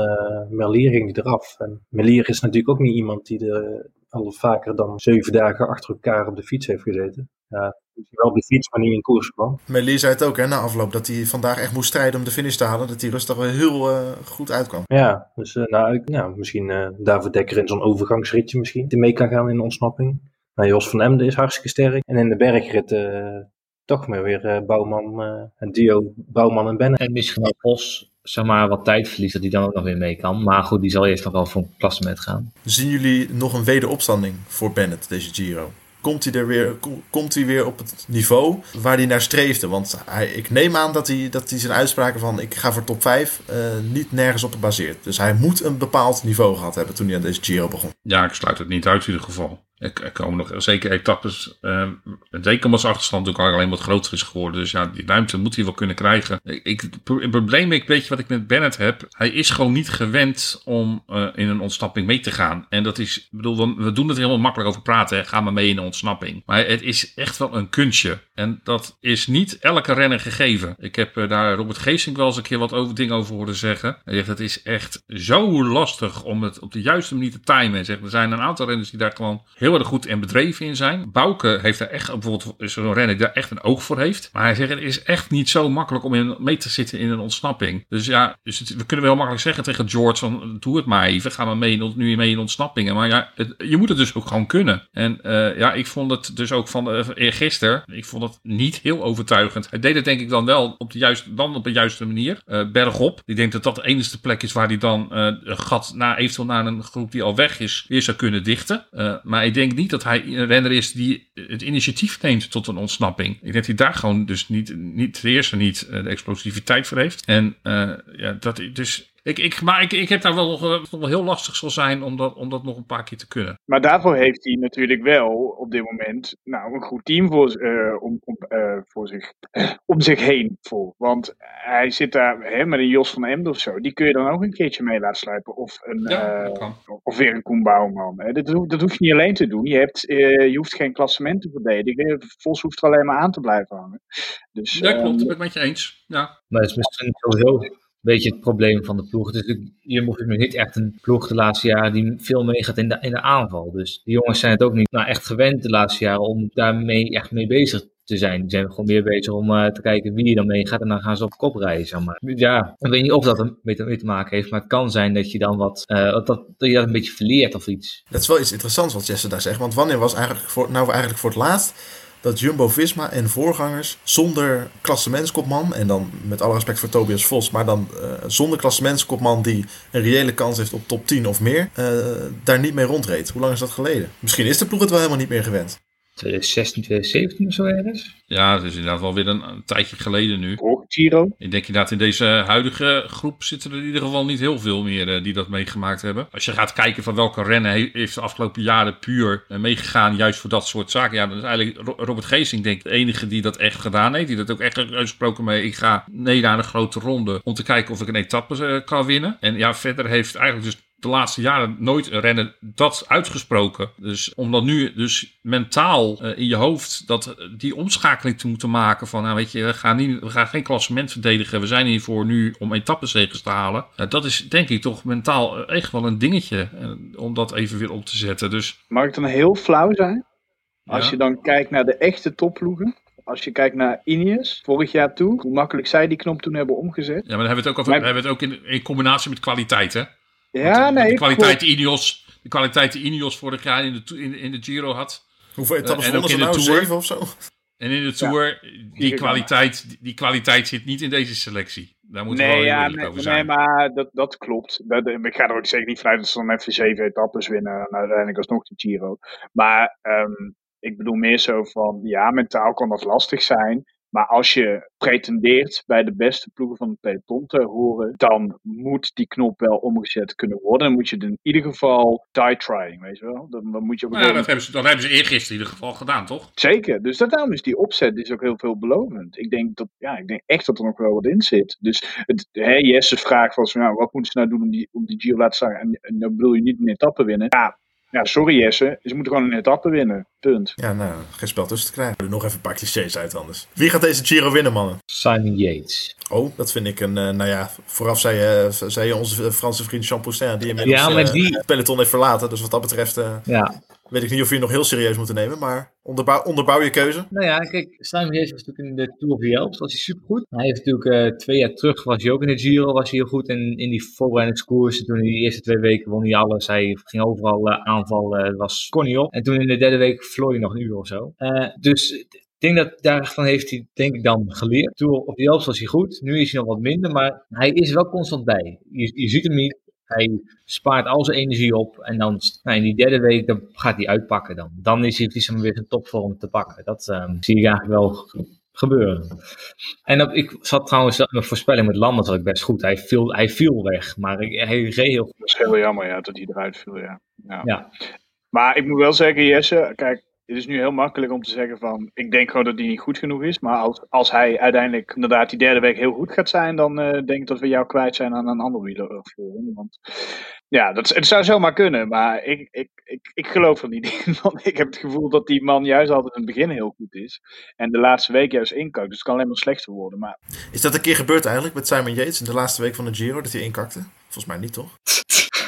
Merlier ging hij eraf. En Merlier is natuurlijk ook niet iemand die er al vaker dan zeven dagen achter elkaar op de fiets heeft gezeten. Ja, wel op de fiets, maar niet in koers kwam. Melie zei het ook hè, na afloop dat hij vandaag echt moest strijden om de finish te halen. Dat hij rustig wel heel eh, goed uitkwam. Ja, dus eh, nou, ik- nou, misschien eh David Dekker in zo'n overgangsritje misschien, die mee kan gaan in de ontsnapping. Nou, Jos van Emden is hartstikke sterk. En in de bergrit eh, toch maar weer eh, Bouwman, eh en duo Bouwman en Bennett. En misschien wel Vos, zeg maar, wat tijd verliest, dat hij dan ook nog weer mee kan. Maar goed, die zal eerst nog wel voor een klassement gaan. Zien jullie nog een wederopstanding voor Bennett, deze Giro? Komt hij, er weer, kom- komt hij weer op het niveau waar hij naar streefde. Want hij, ik neem aan dat hij, dat hij zijn uitspraken van ik ga voor top 5 eh, niet nergens op gebaseerd. Dus hij moet een bepaald niveau gehad hebben toen hij aan deze Giro begon. Ja, ik sluit het niet uit in ieder geval. Er, komen nog zeker etappes. eh zeker omdat zijn achterstand natuurlijk alleen wat groter is geworden. Dus ja, die ruimte moet hij wel kunnen krijgen. Ik, het probleem, ik weet je wat ik met Bennett heb. Hij is gewoon niet gewend om eh, in een ontsnapping mee te gaan. En dat is, ik bedoel, we, doen het helemaal makkelijk over praten. Hè. Ga maar mee in een ontsnapping. Maar het is echt wel een kunstje. En dat is niet elke renner gegeven. Ik heb eh, daar Robert Geesink wel eens een keer wat over dingen over horen zeggen. Hij zegt, het is echt zo lastig om het op de juiste manier te timen. Zegt, er zijn een aantal renners die daar gewoon heel goed en bedreven in zijn. Bouke heeft daar echt, bijvoorbeeld zo'n renner daar echt een oog voor heeft. Maar hij zegt, het is echt niet zo makkelijk om in, mee te zitten in een ontsnapping. Dus ja, dus we kunnen wel makkelijk zeggen tegen George van, doe het maar even. Ga maar mee, in nu mee in ontsnappingen. Maar ja, je moet het dus ook gewoon kunnen. En eh, ja, ik vond het dus ook van uh, ik vond het niet heel overtuigend. Hij deed het denk ik dan wel op de juiste, dan op de juiste manier. Eh, bergop, ik denk dat dat de enige plek is waar hij dan een gat na, eventueel naar een groep die al weg is, weer zou kunnen dichten. Maar ik denk niet dat hij een renner is die het initiatief neemt tot een ontsnapping. Ik denk dat hij daar gewoon dus niet, niet ten eerste niet eh, de explosiviteit voor heeft. En eh, ja, dat dus. Ik, ik, maar ik, ik heb daar wel nog, eh, het nog wel heel lastig zal zijn om dat, om dat nog een paar keer te kunnen. Maar daarvoor heeft hij natuurlijk wel op dit moment nou, een goed team voor, eh, om, om, eh, voor zich, [clears throat] om zich heen. Voor. Want hij zit daar hè, met een Jos van Emden of zo. Die kun je dan ook een keertje mee laten sluipen. Of, een, Ja, eh, of weer een Koen Bouwman. Hè. Dat, hoef- dat hoef je niet alleen te doen. Je, hebt, eh, je hoeft geen klassement te verdedigen. Vos hoeft er alleen maar aan te blijven hangen. Dus, Ja, klopt, ehm, dat ben ik met je eens. Ja. Maar dat is misschien sowieso een beetje het probleem van de ploeg. Is natuurlijk, Jumbo is niet echt een ploeg de laatste jaren die veel meegaat in de, in de aanval. Dus die jongens zijn het ook niet nou, echt gewend de laatste jaren om daarmee echt mee bezig te zijn. Die zijn gewoon meer bezig om eh, te kijken wie er dan meegaat en dan gaan ze op kop rijden. Zeg maar. Ja, ik weet niet of dat er mee te, mee te maken heeft, maar het kan zijn dat je dan wat, eh, dat, dat je dat een beetje verleert of iets. Dat is wel iets interessants wat Jesse daar zegt. Want wanneer was eigenlijk voor, nou eigenlijk voor het laatst dat Jumbo-Visma en voorgangers zonder klassementskopman... en dan met alle respect voor Tobias Vos... maar dan eh, zonder klassementskopman die een reële kans heeft op top 10 of meer... eh, daar niet mee rondreed. Hoe lang is dat geleden? Misschien is de ploeg het wel helemaal niet meer gewend. 2016, 2017 of zo ergens. ja, het is inderdaad wel weer een, een tijdje geleden nu. vorige Giro. Ik denk inderdaad in deze huidige groep zitten er in ieder geval niet heel veel meer eh, die dat meegemaakt hebben. Als je gaat kijken van welke rennen he- heeft de afgelopen jaren puur eh, meegegaan juist voor dat soort zaken. Ja, dan is eigenlijk Ro- Robert Geesing denk ik de enige die dat echt gedaan heeft. Die dat ook echt uitgesproken mee. Ik ga mee naar een grote ronde om te kijken of ik een etappe eh, kan winnen. En ja, verder heeft eigenlijk dus de laatste jaren nooit een renner dat uitgesproken. Dus om dat nu dus mentaal eh, in je hoofd dat, die omschakeling te moeten maken van, nou weet je, we gaan, niet, we gaan geen klassement verdedigen. We zijn hier voor nu om etappenzegers te halen. Eh, dat is denk ik toch mentaal eh, echt wel een dingetje eh, om dat even weer op te zetten. Dus Mag ik dan heel flauw zijn? Als Ja. je dan kijkt naar de echte topploegen. Als je kijkt naar Ineos, vorig jaar toe, hoe makkelijk zij die knop toen hebben omgezet. ja, maar dan hebben we het ook, over, Maar- we hebben het ook in, in combinatie met kwaliteit, hè? Ja, de, nee. de kwaliteit die Ineos, de kwaliteit die Ineos vorig jaar in de, in, in de Giro had. Hoeveel etappes en ook in de nou? Tour. Zeven of zo? En in de Ja, Tour, die, kwaliteit, die, die kwaliteit zit niet in deze selectie. Daar moeten we Nee, wel ja, nee, over nee, zijn. maar dat, dat klopt. Dat, ik ga er ook zeker niet vanuit dat ze dan even zeven etappes winnen en uiteindelijk alsnog de Giro. Maar ehm, ik bedoel meer zo van, ja, mentaal kan dat lastig zijn. Maar als je pretendeert bij de beste ploegen van het peloton te horen, dan moet die knop wel omgezet kunnen worden. Dan moet je het in ieder geval die trying, weet je wel. Dan, dan moet je Nou ja, dat hebben, ze, dat hebben ze eergisteren in ieder geval gedaan, toch? Zeker, dus dat, daarom is die opzet is ook heel veelbelovend. Ik denk, dat, ja, ik denk echt dat er nog wel wat in zit. Dus het, hè, Jesse vraagt was, nou, wat moeten ze nou doen om die, om die Giro te laten staan? En, en dan bedoel je niet een etappe winnen. Ja, ja, sorry Jesse, ze moeten gewoon een etappe winnen. Punt. Ja, nou, geen spel tussen te krijgen. Er nog even een paar clichés uit anders. Wie gaat deze Giro winnen, mannen? Simon Yates. Oh, dat vind ik een, eh, nou ja, vooraf zei, je zei je onze Franse vriend Jean Poussin, die inmiddels Ja, maar eh, die- het peloton heeft verlaten. Dus wat dat betreft eh, Ja, weet ik niet of je nog heel serieus moet nemen, maar onderbouw, onderbouw je keuze. Nou ja, kijk, Simon Yates was natuurlijk in de Tour of the Alps, was hij supergoed. Hij heeft natuurlijk eh, twee jaar terug, was hij ook in de Giro, was hij heel goed. En in die voorbereidingskoersen, toen in die eerste twee weken won hij alles. Hij ging overal eh, aanval, eh, was, kon niet op. En toen in de derde week verloor hij nog een uur of zo. Dus ik denk dat daarvan heeft hij, denk ik, dan geleerd. Tour of the Alps was hij goed, nu is hij nog wat minder, maar hij is wel constant bij. Je ziet hem niet. Hij spaart al zijn energie op. En dan nou, in die derde week dan gaat hij uitpakken dan. Dan is hij, is weer zijn topvorm te pakken. Dat ehm, zie ik eigenlijk wel gebeuren. En dat, ik zat trouwens, mijn voorspelling met Lammers had ik best goed. Hij viel, hij viel weg, maar hij, hij reed heel goed. Dat is heel jammer, ja, dat hij eruit viel, ja. ja. Ja. Maar ik moet wel zeggen, Jesse, kijk, het is nu heel makkelijk om te zeggen van, ik denk gewoon dat hij niet goed genoeg is. Maar als, als hij uiteindelijk inderdaad die derde week heel goed gaat zijn, dan eh, denk ik dat we jou kwijt zijn aan een ander wieler. Want ja, dat, het zou zomaar kunnen, maar ik, ik, ik, ik geloof er niet in. [laughs] Want ik heb het gevoel dat die man juist altijd in het begin heel goed is. En de laatste week juist inkakt. Dus het kan alleen maar slechter worden. Maar... Is dat een keer gebeurd eigenlijk met Simon Yates in de laatste week van de Giro, dat hij inkakte? Volgens mij niet, toch?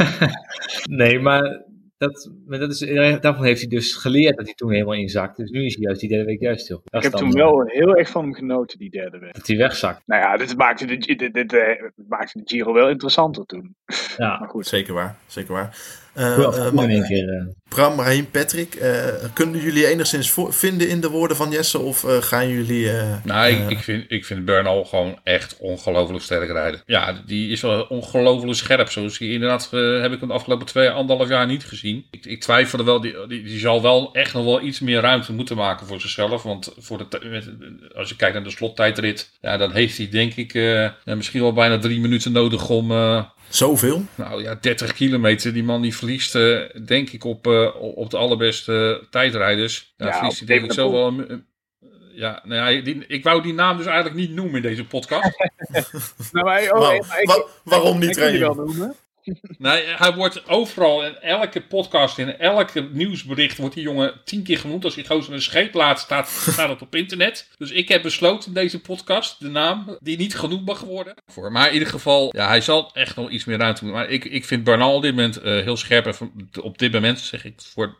[laughs] nee, maar dat, maar dat is, daarvan heeft hij dus geleerd dat hij toen helemaal inzakt. Dus nu is hij juist die derde week juist heel. Ik heb toen wel heel erg van hem genoten, die derde week. Dat hij wegzakt. Nou ja, dit maakte de, dit, dit, dit, uh, maakte de Giro wel interessanter toen. Ja, maar goed. Zeker waar, zeker waar. Uh, uh, in één keer. Bram, Raheem, Patrick, uh, kunnen jullie enigszins vinden in de woorden van Jesse of gaan jullie... nou, ik, ik, vind, ik vind Bernal gewoon echt ongelooflijk sterk rijden. Ja, die is wel ongelooflijk scherp. Zoals die inderdaad heb ik hem de afgelopen twee, anderhalf jaar niet gezien. Ik, ik twijfelde wel, die, die, die, zal wel echt nog wel iets meer ruimte moeten maken voor zichzelf. Want voor de, met, als je kijkt naar de slottijdrit, ja, dan heeft hij denk ik misschien wel bijna drie minuten nodig om... Zoveel? Nou ja, 30 kilometer. Die man die verliest, uh, denk ik, op, uh, op de allerbeste tijdrijders. Ja, ja verliest hij denk ik zo wel een, ja, nou ja die, ik wou die naam dus eigenlijk niet noemen in deze podcast. [laughs] nou, maar, oh, wow. maar ik, Wa waarom niet, ik, ik wel noemen. Nee, hij wordt overal in elke podcast, in elke nieuwsbericht wordt die jongen tien keer genoemd. Als hij gozer een scheet laat, staat, staat het op internet. Dus ik heb besloten in deze podcast de naam die niet genoemd mag worden. Voor. Maar in ieder geval, ja, hij zal echt nog iets meer ruimte moeten. Maar ik, ik vind Bernal op dit moment uh, heel scherp. En op dit moment zeg ik, voor,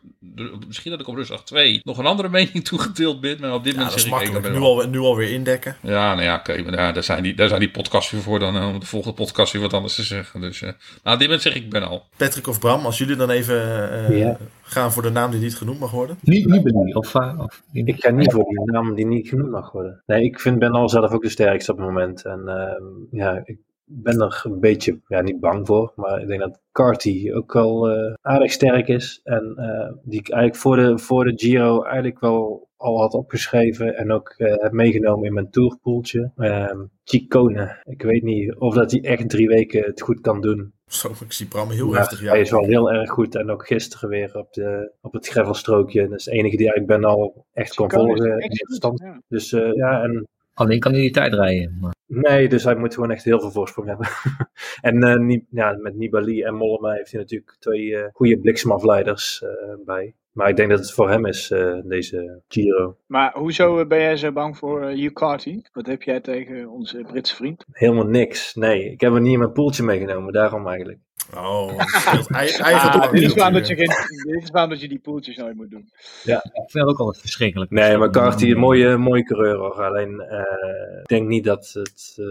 misschien dat ik op Rusdag 2 nog een andere [laughs] mening toegedeeld ben. Maar op dit ja, moment dat is zeg makkelijk. ik... Nu, al, nu alweer indekken. Ja, nou ja, oké. Okay, maar daar, daar, zijn die, daar zijn die podcasts weer voor dan om de volgende podcast weer wat anders te zeggen. Dus... Uh, op dit moment zeg ik ben al. Patrick of Bram, als jullie dan even uh, ja. gaan voor de naam die niet genoemd mag worden. Niet, niet benieuwd. Of, uh, of, ik ga niet voor die naam die niet genoemd mag worden. Nee, ik vind Ben al zelf ook de sterkste op het moment. En uh, ja, ik ben er een beetje, ja, niet bang voor. Maar ik denk dat Carty ook wel aardig sterk is. En die ik eigenlijk voor de, voor de Giro eigenlijk wel al had opgeschreven en ook uh, heb meegenomen in mijn tourpoeltje. Um, Chicone. Ik weet niet of dat hij echt drie weken het goed kan doen. Zo, ik zie Bram heel maar heftig. Ja. Hij is wel heel erg goed en ook gisteren weer op, de, op het gravelstrookje. Dat is de enige die eigenlijk Ben al echt kon volgen echt goed, ja. Dus uh, ja, en Alleen kan hij die tijd rijden. Maar... Nee, dus hij moet gewoon echt heel veel voorsprong hebben. [laughs] en uh, Ni ja, met Nibali en Mollema heeft hij natuurlijk twee uh, goede bliksemafleiders uh, bij. Maar ik denk dat het voor hem is, deze Giro. Maar hoezo ben jij zo bang voor Hugh Carty? Wat heb jij tegen onze Britse vriend? Helemaal niks. Nee, ik heb hem niet in mijn poeltje meegenomen, daarom eigenlijk. Oh, ah, dit, is waarom dat je geen, dit is waarom dat je die poeltjes nooit moet doen. Ja. Ik vind dat ook altijd verschrikkelijk. Nee, maar Carty, een mooie, mooie coureur hoor. Alleen, uh, ik denk niet dat het... Uh,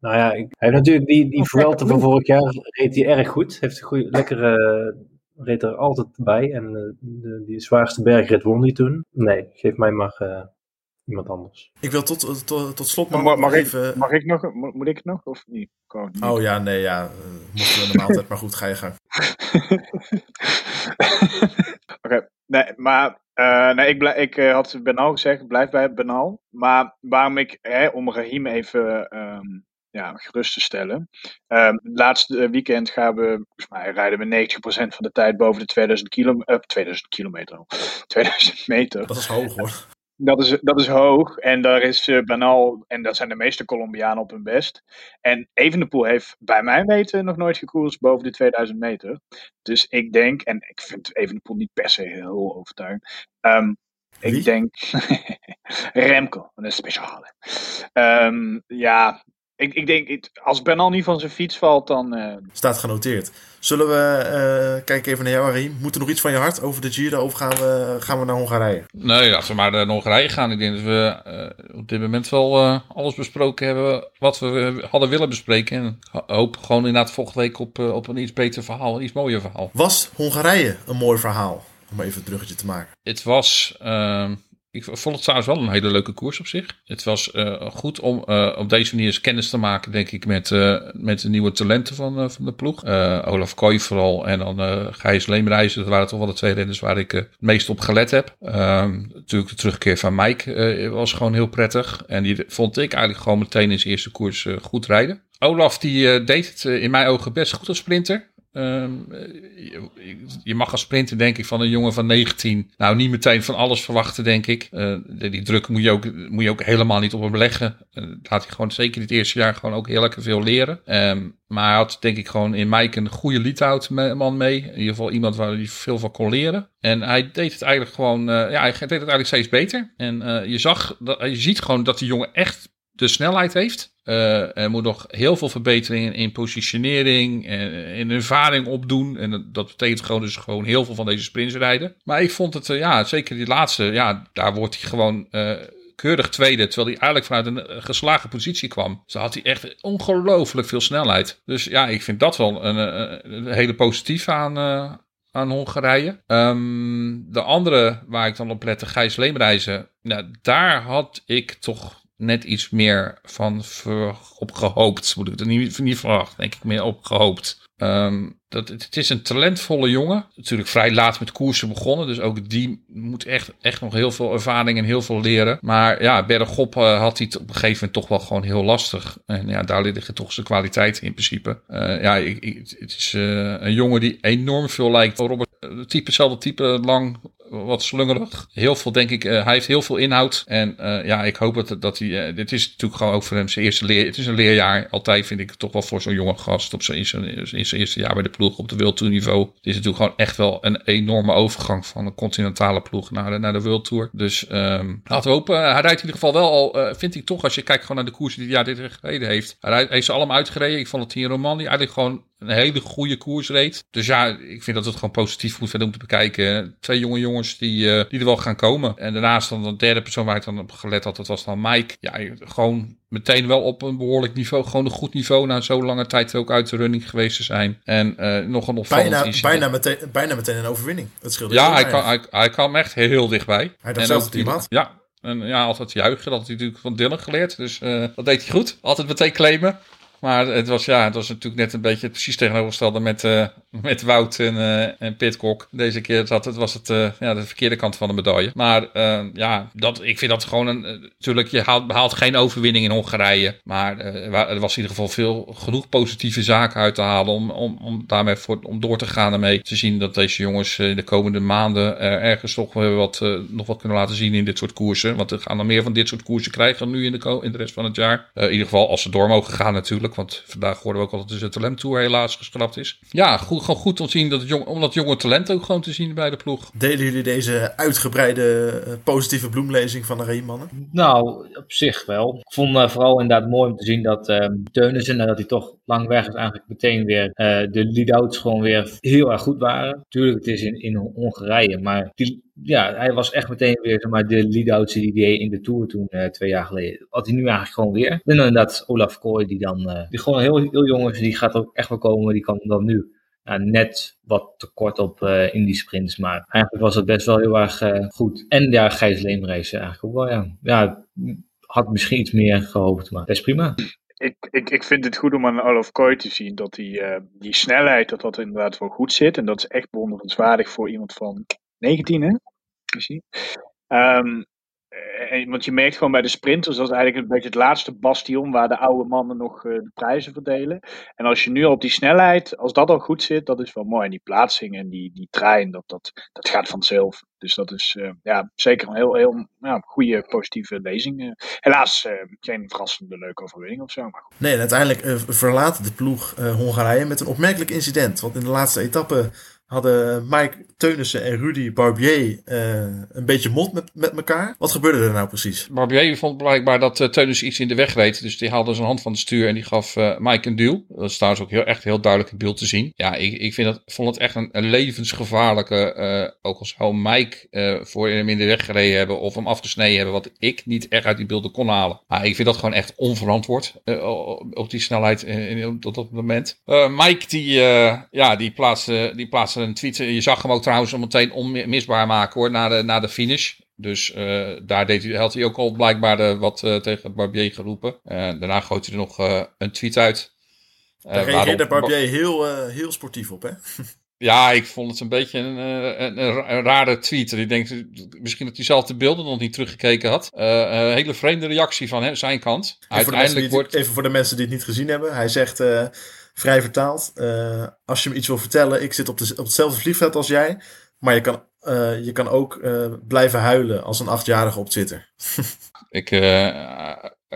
nou ja, ik, hij heeft natuurlijk die, die Vuelta van vorig jaar reed hij erg goed. Heeft een goede, lekkere... reed er altijd bij. En uh, de, die zwaarste bergrit won hij toen. Nee, geef mij maar iemand anders. Ik wil tot, tot, tot slot mag, nog mag, even... ik, mag ik nog? Moet ik nog? Of niet? Oh ja, nee, ja. Uh, mochten we normaal [laughs] altijd, maar goed, ga je gang. [laughs] Oké, okay. nee, maar uh, nee, ik, blij, ik uh, had Benal gezegd, blijf bij Benal. Maar waarom ik, hè, om Rahim even um, ja, gerust te stellen. Um, laatste weekend gaan we, volgens mij rijden we 90% van de tijd boven de 2000 kilometer. 2000 kilometer. 2000 meter. Dat is hoog hoor. [laughs] Dat is, dat is hoog en daar is uh, Banal, en dat zijn de meeste Colombianen op hun best. En Evenepoel heeft bij mijn weten nog nooit gekoerst boven de 2000 meter. Dus ik denk, en ik vind Evenepoel niet per se heel overtuigend. Um, ik denk, [laughs] Remco, een speciale. Um, ja, ik, ik denk, als Bernal niet van zijn fiets valt, dan... Uh... Staat genoteerd. Zullen we, uh, kijk even naar jou, Arim. Moet er nog iets van je hart over de Giro of gaan we, gaan we naar Hongarije? Nee, laten we maar naar Hongarije gaan. Ik denk dat we uh, op dit moment wel uh, alles besproken hebben wat we hadden willen bespreken. En hoop gewoon inderdaad volgende week op, op een iets beter verhaal, een iets mooier verhaal. Was Hongarije een mooi verhaal? Om even een bruggetje te maken. Het was... ik vond het trouwens wel een hele leuke koers op zich. Het was uh, goed om uh, op deze manier eens kennis te maken, denk ik, met, uh, met de nieuwe talenten van, van de ploeg. Olaf Kooi vooral en dan Gijs Leemreizen. Dat waren toch wel de twee renners waar ik het meest op gelet heb. Ehm, natuurlijk de terugkeer van Mike was gewoon heel prettig. En die vond ik eigenlijk gewoon meteen in zijn eerste koers goed rijden. Olaf die deed het in mijn ogen best goed als sprinter. Um, je, mag als sprinter, denk ik, van een jongen van 19. Nou, niet meteen van alles verwachten, denk ik. Uh, die druk moet je, ook, moet je ook helemaal niet op hem leggen. Uh, laat hij gewoon zeker het eerste jaar gewoon ook heel lekker veel leren. Um, maar hij had, denk ik, gewoon in Mike een goede lead-out man mee. In ieder geval iemand waar hij veel van kon leren. En hij deed het eigenlijk gewoon, uh, ja, hij deed het eigenlijk steeds beter. En je zag, dat, je ziet gewoon dat die jongen echt de snelheid heeft. Uh, er moet nog heel veel verbeteringen in positionering en in ervaring opdoen. En dat betekent gewoon dus gewoon heel veel van deze sprints rijden. Maar ik vond het, uh, ja, zeker die laatste, ja, daar wordt hij gewoon uh, keurig tweede. Terwijl hij eigenlijk vanuit een geslagen positie kwam. Dus had hij echt ongelooflijk veel snelheid. Dus ja, ik vind dat wel een, hele positief aan, aan Hongarije. Um, de andere waar ik dan op lette, Gijs Leemreizen. Nou, daar had ik toch net iets meer van op gehoopt. Moet ik er niet, niet verwacht, denk ik meer op gehoopt. Um, dat, het is een talentvolle jongen. Natuurlijk vrij laat met koersen begonnen. Dus ook die moet echt, echt nog heel veel ervaring en heel veel leren. Maar ja, bergop uh, had hij het op een gegeven moment toch wel gewoon heel lastig. En ja, daar liggen toch zijn kwaliteiten in principe. Uh, ja, ik, het is uh, een jongen die enorm veel lijkt op Robert. Type, hetzelfde type, lang, wat slungerig. Heel veel, denk ik. Uh, hij heeft heel veel inhoud. En uh, ja, ik hoop dat, dat hij. Uh, dit is natuurlijk gewoon ook voor hem zijn eerste leer. Het is een leerjaar. Altijd vind ik toch wel voor zo'n jonge gast. Op zijn, in, zijn, eerste jaar bij de ploeg op de World Tour niveau. Het is natuurlijk gewoon echt wel een enorme overgang van een continentale ploeg naar de, naar de World Tour. Dus um, laten we hopen. Hij rijdt in ieder geval wel al. vind ik toch, als je kijkt gewoon naar de koersen die hij ja, dit gereden heeft. Hij heeft ze allemaal uitgereden. Ik vond het hier in Romandie eigenlijk gewoon een hele goede koers reed. Dus ja, ik vind dat het gewoon positief moet verder om te bekijken. Twee jonge jongens die, uh, die er wel gaan komen. En daarnaast dan de derde persoon waar ik dan op gelet had, dat was dan Mike. Ja, gewoon meteen wel op een behoorlijk niveau. Gewoon een goed niveau na zo'n lange tijd ook uit de running geweest te zijn. En uh, nog een opvallend bijna, bijna, meteen, bijna meteen een overwinning. Dat scheelt Ja, hij kan, hij, hij kwam echt heel dichtbij. Hij dacht zelf die had. Ja, en ja, altijd juichen. Dat had hij natuurlijk van Dylan geleerd. Dus uh, dat deed hij goed. Altijd meteen claimen. Maar het was, ja, het was natuurlijk net een beetje precies tegenovergestelde met, uh, met Wout en, uh, en Pitcock. Deze keer zat het, was het uh, ja, de verkeerde kant van de medaille. Maar ja, dat, ik vind dat gewoon een. natuurlijk, je haalt, behaalt geen overwinning in Hongarije. Maar er was in ieder geval veel genoeg positieve zaken uit te halen. om, om, om daarmee voor, om door te gaan ermee. Te zien dat deze jongens in de komende maanden ergens toch wat, nog wat kunnen laten zien in dit soort koersen. Want we gaan er meer van dit soort koersen krijgen nu in de, in de rest van het jaar. in ieder geval als ze door mogen gaan natuurlijk. Want vandaag hoorden we ook al dat de Talent Tour helaas geschrapt is. Ja, goed, gewoon goed om, zien dat het jong, om dat jonge talent ook gewoon te zien bij de ploeg. Delen jullie deze uitgebreide positieve bloemlezing van de Reemannen? Nou, op zich wel. Ik vond uh, vooral inderdaad mooi om te zien dat uh, Teunissen, nadat hij toch lang weg is, eigenlijk meteen weer uh, de lead-outs gewoon weer heel erg goed waren. Tuurlijk, het is in, in Hongarije, maar die, ja, hij was echt meteen weer zeg maar, de lead-outs die in de Tour toen uh, twee jaar geleden. Had hij nu eigenlijk gewoon weer. En dan inderdaad Olaf Kooi, die dan, uh, die gewoon heel, heel jong is, die gaat ook echt wel komen. Die kan dan nu uh, net wat tekort op in die sprints. Maar eigenlijk was het best wel heel erg goed. En ja, Gijs Leemreis eigenlijk ook wel, ja. Ja, had misschien iets meer gehoopt, maar is prima ik, ik, ik vind het goed om aan Olaf Kooi te zien dat die, uh, die snelheid, dat dat inderdaad wel goed zit. En dat is echt bewonderenswaardig voor iemand van 19, hè? Misschien. Um, want je merkt gewoon bij de sprinters, dat is eigenlijk een beetje het laatste bastion waar de oude mannen nog uh, de prijzen verdelen. En als je nu op die snelheid, als dat al goed zit, dat is wel mooi. En die plaatsing en die, die trein, dat, dat, dat gaat vanzelf. Dus dat is uh, ja, zeker een heel, heel ja, goede, positieve lezing. Helaas geen verrassende leuke overwinning of zo. Maar. Nee, uiteindelijk verlaat de ploeg Hongarije met een opmerkelijk incident. Want in de laatste etappe hadden Mike Teunissen en Rudy Barbier uh, een beetje mond met, met elkaar. Wat gebeurde er nou precies? Barbier vond blijkbaar dat uh, Teunissen iets in de weg reed. Dus die haalde zijn hand van het stuur en die gaf uh, Mike een duw. Dat is trouwens ook heel, echt heel duidelijk in beeld te zien. Ja, ik, ik vind dat, vond het echt een, levensgevaarlijke... ook al zou Mike voor hem in de weg gereden hebben of hem afgesneden hebben... wat ik niet echt uit die beelden kon halen. Maar ik vind dat gewoon echt onverantwoord op die snelheid op dat moment. Mike die, ja, die plaatste... Die plaatste een tweet. Je zag hem ook trouwens meteen onmisbaar maken hoor, na de, na de finish. Dus uh, daar deed hij, had hij ook al blijkbaar uh, wat uh, tegen Barbier geroepen. daarna gooit hij er nog een tweet uit. Daar reageerde Barbier heel, heel sportief op, hè? [laughs] Ja, ik vond het een beetje een, een, een, rare tweet. Ik denk misschien dat hij zelf de beelden nog niet teruggekeken had. een hele vreemde reactie van hem, zijn kant. Uiteindelijk wordt... Even voor de mensen die het niet gezien hebben. Hij zegt vrij vertaald. als je me iets wil vertellen, ik zit op, de, op hetzelfde vliegveld als jij. Maar je kan je kan ook blijven huilen als een achtjarige op Twitter. [laughs] ik,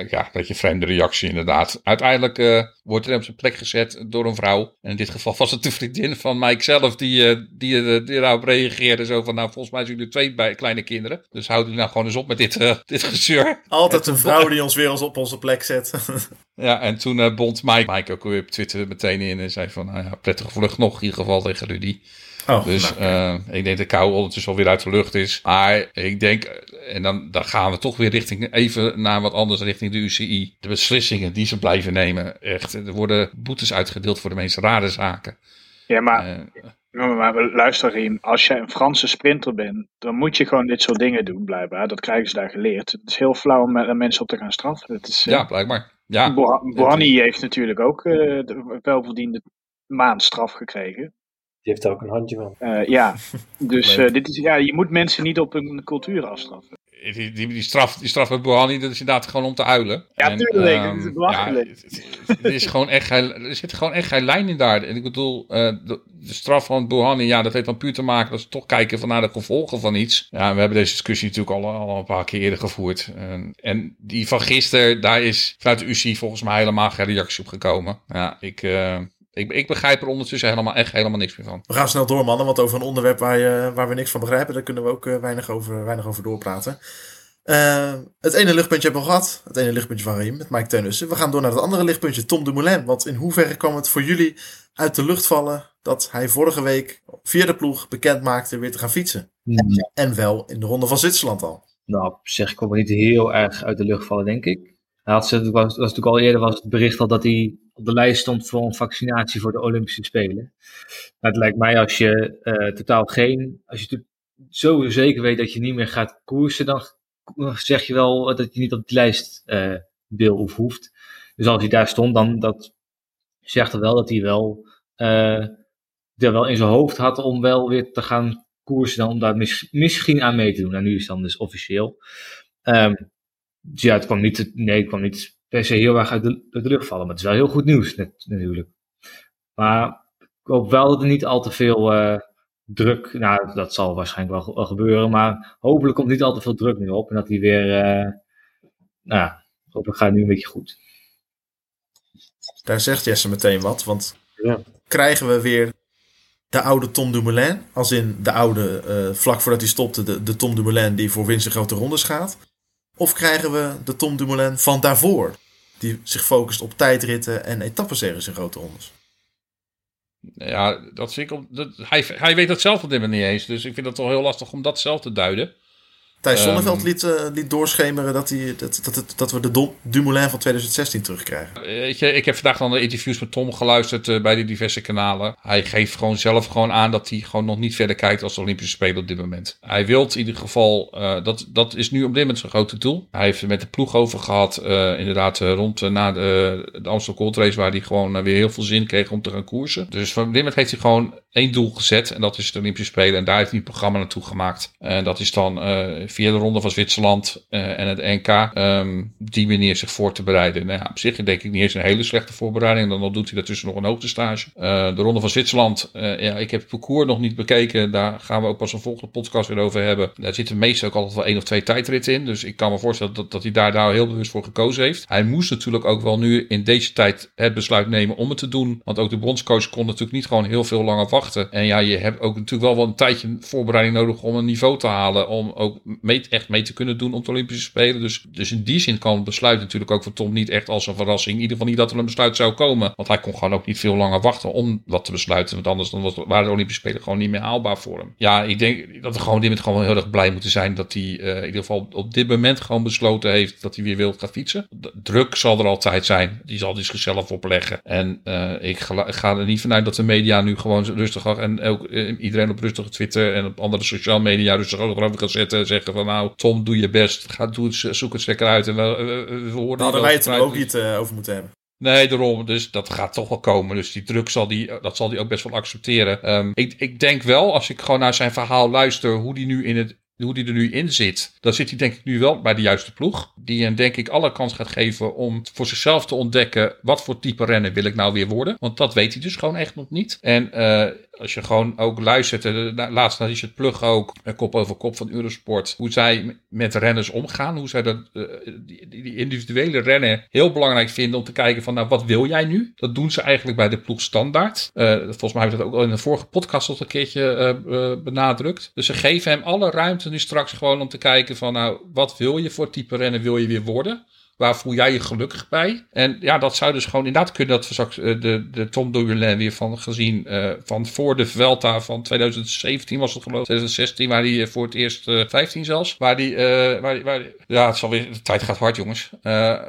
ja, dat je vreemde reactie inderdaad. Uiteindelijk wordt er op zijn plek gezet door een vrouw. En in dit geval was het de vriendin van Mike zelf die, die, die erop reageerde. Zo van, nou volgens mij zijn jullie twee bij, kleine kinderen. Dus houden jullie nou gewoon eens op met dit, dit gezeur. Altijd [laughs] een vrouw die ons weer eens op onze plek zet. [laughs] ja, en toen bond Mike, Mike ook weer op Twitter meteen in en zei van, nou ja, prettige vlucht nog in ieder geval tegen Rudy. Oh, dus nou, uh, ik denk dat de kou ondertussen alweer uit de lucht is. Maar ik denk, en dan, dan gaan we toch weer richting, even naar wat anders, richting de UCI. De beslissingen die ze blijven nemen. Echt, er worden boetes uitgedeeld voor de meest rare zaken. Ja, maar, uh, maar luister Riem, als jij een Franse sprinter bent, dan moet je gewoon dit soort dingen doen, blijkbaar. Dat krijgen ze daar geleerd. Het is heel flauw om mensen op te gaan straffen. Het is, uh, ja, blijkbaar. Ja, Bohani heeft natuurlijk ook uh, welverdiende maandstraf gekregen. Die heeft er ook een handje van. Uh, ja, [laughs] dus uh, dit is, ja, je moet mensen niet op hun cultuur afstraffen. Die, die, die, straf, die straf met Bohani, dat is inderdaad gewoon om te uilen. Ja, en, tuurlijk, um, het is belachelijk. Ja, er, is gewoon echt, er zit gewoon echt geen lijn in daar. En ik bedoel, uh, de, de, straf van Bohani, ja, dat heeft dan puur te maken dat ze toch kijken van naar de gevolgen van iets. Ja, we hebben deze discussie natuurlijk al, al een paar keer eerder gevoerd. En, en die van gisteren, daar is vanuit de UC volgens mij helemaal geen reactie op gekomen. Ja, ik... Ik, ik begrijp er ondertussen helemaal, echt helemaal niks meer van. We gaan snel door, mannen, want over een onderwerp waar, je, waar we niks van begrijpen, daar kunnen we ook uh, weinig, over, weinig over doorpraten. Uh, het ene lichtpuntje hebben we gehad. Het ene lichtpuntje van Riem met Mike Teunissen. We gaan door naar het andere lichtpuntje, Tom Dumoulin. Want in hoeverre kwam het voor jullie uit de lucht vallen dat hij vorige week via de ploeg bekend maakte weer te gaan fietsen? Mm. En wel in de Ronde van Zwitserland al. Nou, op zich kwam het niet heel erg uit de lucht vallen, denk ik. Had, was, was natuurlijk al eerder was het bericht al dat hij op de lijst stond voor een vaccinatie voor de Olympische Spelen. Maar het lijkt mij als je uh, totaal geen, als je zo zeker weet dat je niet meer gaat koersen, dan zeg je wel dat je niet op die lijst uh, wil of hoeft. Dus als hij daar stond, dan dat zegt er wel dat hij wel, uh, wel in zijn hoofd had om wel weer te gaan koersen, dan om daar mis, misschien aan mee te doen. En nou, nu is het dan dus officieel. Um, dus ja, het kwam niet, nee, het kwam niet per se heel erg uit de, uit de lucht vallen. Maar het is wel heel goed nieuws net, natuurlijk. Maar ik hoop wel dat er niet al te veel uh, druk, nou dat zal waarschijnlijk wel, wel, gebeuren, maar hopelijk komt niet al te veel druk meer op en dat hij weer, uh, nou ja, hopelijk gaat het nu een beetje goed. Daar zegt Jesse meteen wat, want ja. krijgen we weer de oude Tom Dumoulin, als in de oude, uh, vlak voordat hij stopte, de, de Tom Dumoulin die voor winst grote rondes gaat? Of krijgen we de Tom Dumoulin van daarvoor? Die zich focust op tijdritten en etappenseries in grote rondes. Ja, dat zie ik op, hij, hij weet dat zelf op dit moment niet eens. Dus ik vind het wel heel lastig om dat zelf te duiden. Thijs ehm, Zonneveld liet, uh, liet doorschemeren dat, hij, dat, dat, dat we de Dumoulin van 2016 terugkrijgen. Weet je, ik heb vandaag dan de interviews met Tom geluisterd uh, bij de diverse kanalen. Hij geeft gewoon zelf gewoon aan dat hij gewoon nog niet verder kijkt als de Olympische Spelen op dit moment. Hij wil in ieder geval, uh, dat, dat is nu op dit moment zijn grote doel. Hij heeft met de ploeg over gehad, inderdaad rond na de, de Amstel Gold Race, waar hij gewoon weer heel veel zin kreeg om te gaan koersen. Dus van dit moment heeft hij gewoon één doel gezet en dat is de Olympische Spelen. En daar heeft hij een programma naartoe gemaakt. En dat is dan via de ronde van Zwitserland uh, en het NK um, ehm, die manier zich voor te bereiden. Nou ja, op zich denk ik niet eens een hele slechte voorbereiding. Dan doet hij daartussen nog een hoogtestage. Uh, de ronde van Zwitserland, uh, ja, ik heb het parcours nog niet bekeken. Daar gaan we ook pas een volgende podcast weer over hebben. Daar zitten meestal ook altijd wel één of twee tijdritten in. Dus ik kan me voorstellen dat, dat hij daar nou heel bewust voor gekozen heeft. Hij moest natuurlijk ook wel nu in deze tijd het besluit nemen om het te doen. Want ook de bondscoach kon natuurlijk niet gewoon heel veel langer wachten. En ja, je hebt ook natuurlijk wel wel een tijdje voorbereiding nodig om een niveau te halen. Om ook mee echt mee te kunnen doen op de Olympische Spelen. Dus, dus in die zin kan het besluit natuurlijk ook voor Tom niet echt als een verrassing. In ieder geval niet dat er een besluit zou komen. Want hij kon gewoon ook niet veel langer wachten om dat te besluiten. Want anders dan was, waren de Olympische Spelen gewoon niet meer haalbaar voor hem. Ja, ik denk dat we gewoon dit gewoon heel erg blij moeten zijn dat hij uh, in ieder geval op dit moment gewoon besloten heeft dat hij weer wil gaan fietsen. Druk zal er altijd zijn. Die zal hij zichzelf opleggen. En uh, ik ga, er niet vanuit dat de media nu gewoon rustig en ook uh, iedereen op rustige Twitter en op andere sociale media rustig over gaan zetten en zeggen zeggen van nou, Tom, doe je best. Ga, doe het, zoek het lekker uit. En we, we, we horen Daar hadden wij het er ook niet uh, over moeten hebben. Nee, daarom. Dus dat gaat toch wel komen. Dus die druk zal die, dat zal die ook best wel accepteren. Um, ik, ik denk wel, als ik gewoon naar zijn verhaal luister, hoe die nu in het hoe die er nu in zit, dan zit hij denk ik nu wel bij de juiste ploeg. Die hem denk ik alle kans gaat geven om voor zichzelf te ontdekken wat voor type rennen wil ik nou weer worden. Want dat weet hij dus gewoon echt nog niet. En uh, als je gewoon ook luistert, uh, laatst is het plug ook, kop over kop van Eurosport, hoe zij met renners omgaan. Hoe zij dat, die, die, individuele rennen heel belangrijk vinden om te kijken van nou wat wil jij nu? Dat doen ze eigenlijk bij de ploeg standaard. volgens mij heb ik dat ook al in de vorige podcast al een keertje benadrukt. Dus ze geven hem alle ruimte nu straks gewoon om te kijken van nou, wat wil je voor type rennen wil je weer worden? Waar voel jij je gelukkig bij? En ja, dat zou dus gewoon inderdaad kunnen dat we uh, de, de Tom Dumoulin weer van gezien. Uh, van voor de Vuelta van 2017 was het geloof ik. 2016 waar hij voor het eerst, uh, 15 zelfs. Waar die, waar, waar, ja, het zal weer, de tijd gaat hard jongens.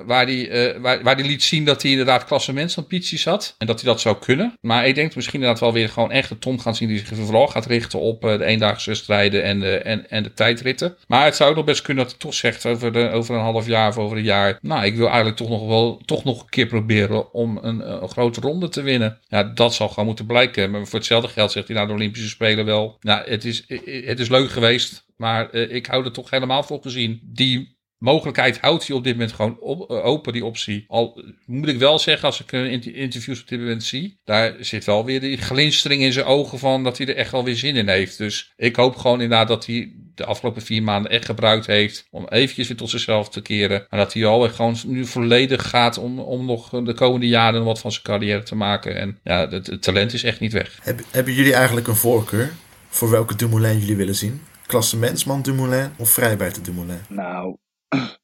waar die, waar, waar die liet zien dat hij inderdaad klassementsambities had. En dat hij dat zou kunnen. Maar ik denk misschien inderdaad wel weer gewoon echt de Tom gaan zien die zich vooral gaat richten op de eendaagse wedstrijden en de, en, en de tijdritten. Maar het zou nog best kunnen dat hij toch zegt over, de, over een half jaar of over een jaar nou, ik wil eigenlijk toch nog wel toch nog een keer proberen om een, een grote ronde te winnen. Ja, dat zal gewoon moeten blijken. Maar voor hetzelfde geld zegt hij na de Olympische Spelen wel. Nou, het is, het is leuk geweest, maar ik hou er toch helemaal voor gezien. Die mogelijkheid houdt hij op dit moment gewoon op, open, die optie. Al moet ik wel zeggen, als ik interviews op dit moment zie, daar zit wel weer die glinstering in zijn ogen van dat hij er echt wel weer zin in heeft. Dus ik hoop gewoon inderdaad dat hij de afgelopen vier maanden echt gebruikt heeft om eventjes weer tot zichzelf te keren. En dat hij al gewoon nu volledig gaat om, om nog de komende jaren wat van zijn carrière te maken. En ja, het, het talent is echt niet weg. Heb, hebben jullie eigenlijk een voorkeur voor welke Dumoulin jullie willen zien? Klassementsman Dumoulin of vrijbuiter Dumoulin? Nou,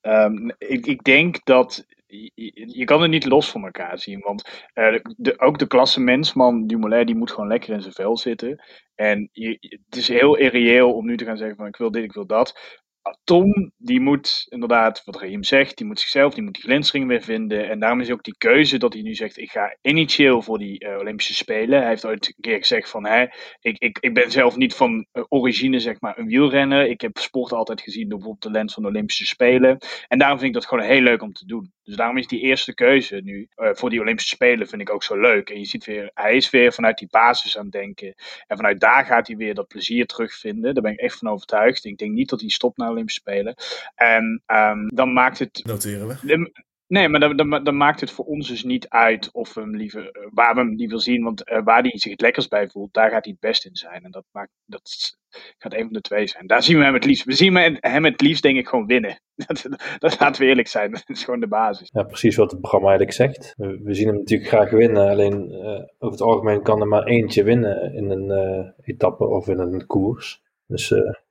um, [clears throat] ik, ik denk dat je, je, kan het niet los van elkaar zien. Want uh, de, ook de klasse mensman Dumoulin, die moet gewoon lekker in zijn vel zitten. En je, het is heel irreëel om nu te gaan zeggen van ik wil dit, ik wil dat. Tom, die moet inderdaad, wat Raheem zegt, die moet zichzelf, die moet die glinstering weer vinden. En daarom is ook die keuze dat hij nu zegt, ik ga initieel voor die uh, Olympische Spelen. Hij heeft ooit een keer gezegd van, hè, ik, ik, ik ben zelf niet van uh, origine zeg maar een wielrenner. Ik heb sport altijd gezien door bijvoorbeeld de lens van de Olympische Spelen. En daarom vind ik dat gewoon heel leuk om te doen. Dus daarom is die eerste keuze nu uh, voor die Olympische Spelen vind ik ook zo leuk. En je ziet weer, hij is weer vanuit die basis aan het denken. En vanuit daar gaat hij weer dat plezier terugvinden. Daar ben ik echt van overtuigd. Ik denk niet dat hij stopt naar Olympische Spelen. En um, dan maakt het. Noteren we. Nee, maar dan, dan, dan, maakt het voor ons dus niet uit of we hem liever, waar we hem liever zien. Want uh, waar hij zich het lekkers bij voelt, daar gaat hij het best in zijn. En dat, maakt, dat gaat een van de twee zijn. Daar zien we hem het liefst. We zien hem het liefst, denk ik, gewoon winnen. [laughs] Dat, dat laten we eerlijk zijn. Dat is gewoon de basis. Ja, precies wat het programma eigenlijk zegt. We, zien hem natuurlijk graag winnen. Alleen uh, over het algemeen kan er maar eentje winnen in een etappe of in een koers. Dus dat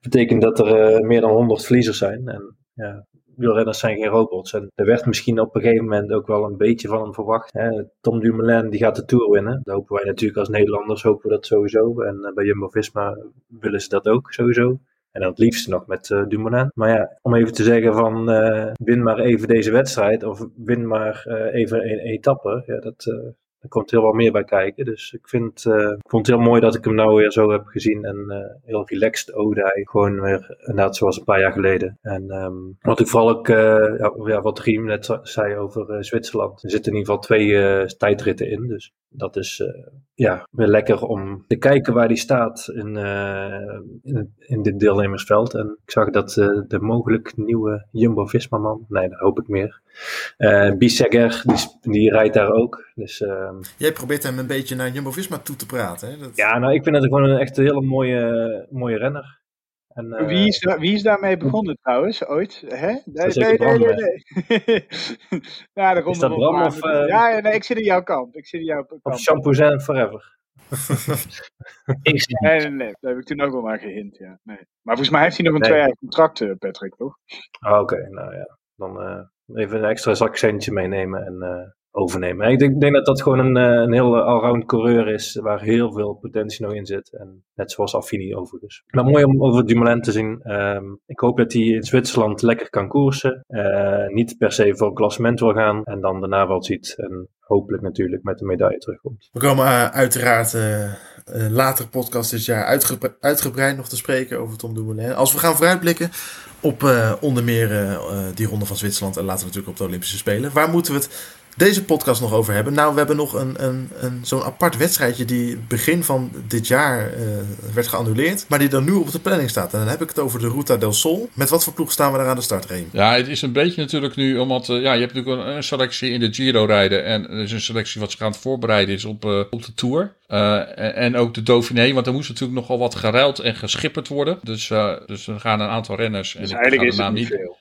betekent dat er meer dan 100 verliezers zijn. En ja, wielrenners zijn geen robots. En er werd misschien op een gegeven moment ook wel een beetje van hem verwacht. Hè? Tom Dumoulin die gaat de Tour winnen. Dat hopen wij natuurlijk als Nederlanders hopen we dat sowieso. En uh, bij Jumbo-Visma willen ze dat ook sowieso. En dan het liefst nog met uh, Dumoulin. Maar ja, om even te zeggen van uh, win maar even deze wedstrijd of win maar even een etappe. Ja, dat, er komt heel wat meer bij kijken. Dus ik, vind, uh, ik vond het heel mooi dat ik hem nou weer zo heb gezien. En uh, heel relaxed ode hij. Gewoon weer inderdaad zoals een paar jaar geleden. En um, wat ik vooral ook, ja, ja, wat Riem net zei over Zwitserland. Er zitten in ieder geval twee tijdritten in. Dus dat is ja, weer lekker om te kijken waar die staat in, in, in, dit deelnemersveld. En ik zag dat de mogelijk nieuwe Jumbo-Visma-man, nee, dat hoop ik meer. Bissegger, die, die, rijdt daar ook. Dus, uh, Jij probeert hem een beetje naar Jumbo-Visma toe te praten. Hè? Dat... Ja, nou, ik vind het gewoon een echt een hele mooie, mooie renner. En, uh, wie, is, wie is daarmee begonnen trouwens, ooit? Hè? Nee, nee, nee, nee, nee. [laughs] ja, de is dat Bram of... Uh, ja, nee, ik zit in jouw kant. Ik zit in jouw kant. Of Shampoo Forever. [laughs] nee, nee, nee, dat heb ik toen ook wel maar gehint, ja. Nee. Maar volgens mij heeft hij nog een nee. twee jaar contract, Patrick, toch? Ah, Oké, okay, nou ja. Dan uh, even een extra zakcentje meenemen en uh, overnemen. Ik denk, dat dat gewoon een, een heel allround coureur is, waar heel veel potentie nog in zit. En net zoals Affini overigens. Maar mooi om over Dumoulin te zien. Um, ik hoop dat hij in Zwitserland lekker kan koersen. Uh, niet per se voor een klassement wil gaan. En dan daarna wel ziet. En hopelijk natuurlijk met de medaille terugkomt. We komen uh, uiteraard later podcast dit jaar uitgebreid, nog te spreken over Tom Dumoulin. Als we gaan vooruitblikken op onder meer die ronde van Zwitserland en later natuurlijk op de Olympische Spelen. Waar moeten we het deze podcast nog over hebben. Nou, we hebben nog een, een, een, zo'n apart wedstrijdje die begin van dit jaar uh, werd geannuleerd. Maar die dan nu op de planning staat. En dan heb ik het over de Ruta del Sol. Met wat voor ploeg staan we daar aan de start, Reem? Ja, het is een beetje natuurlijk nu, omdat uh, ja, je hebt natuurlijk een, een, selectie in de Giro rijden. En er is een selectie wat ze gaan voorbereiden is op, uh, op de Tour. En, en, ook de Dauphiné, want er moest natuurlijk nogal wat geruild en geschipperd worden. Dus, dus er gaan een aantal renners. Dus en eigenlijk ik is het niet veel.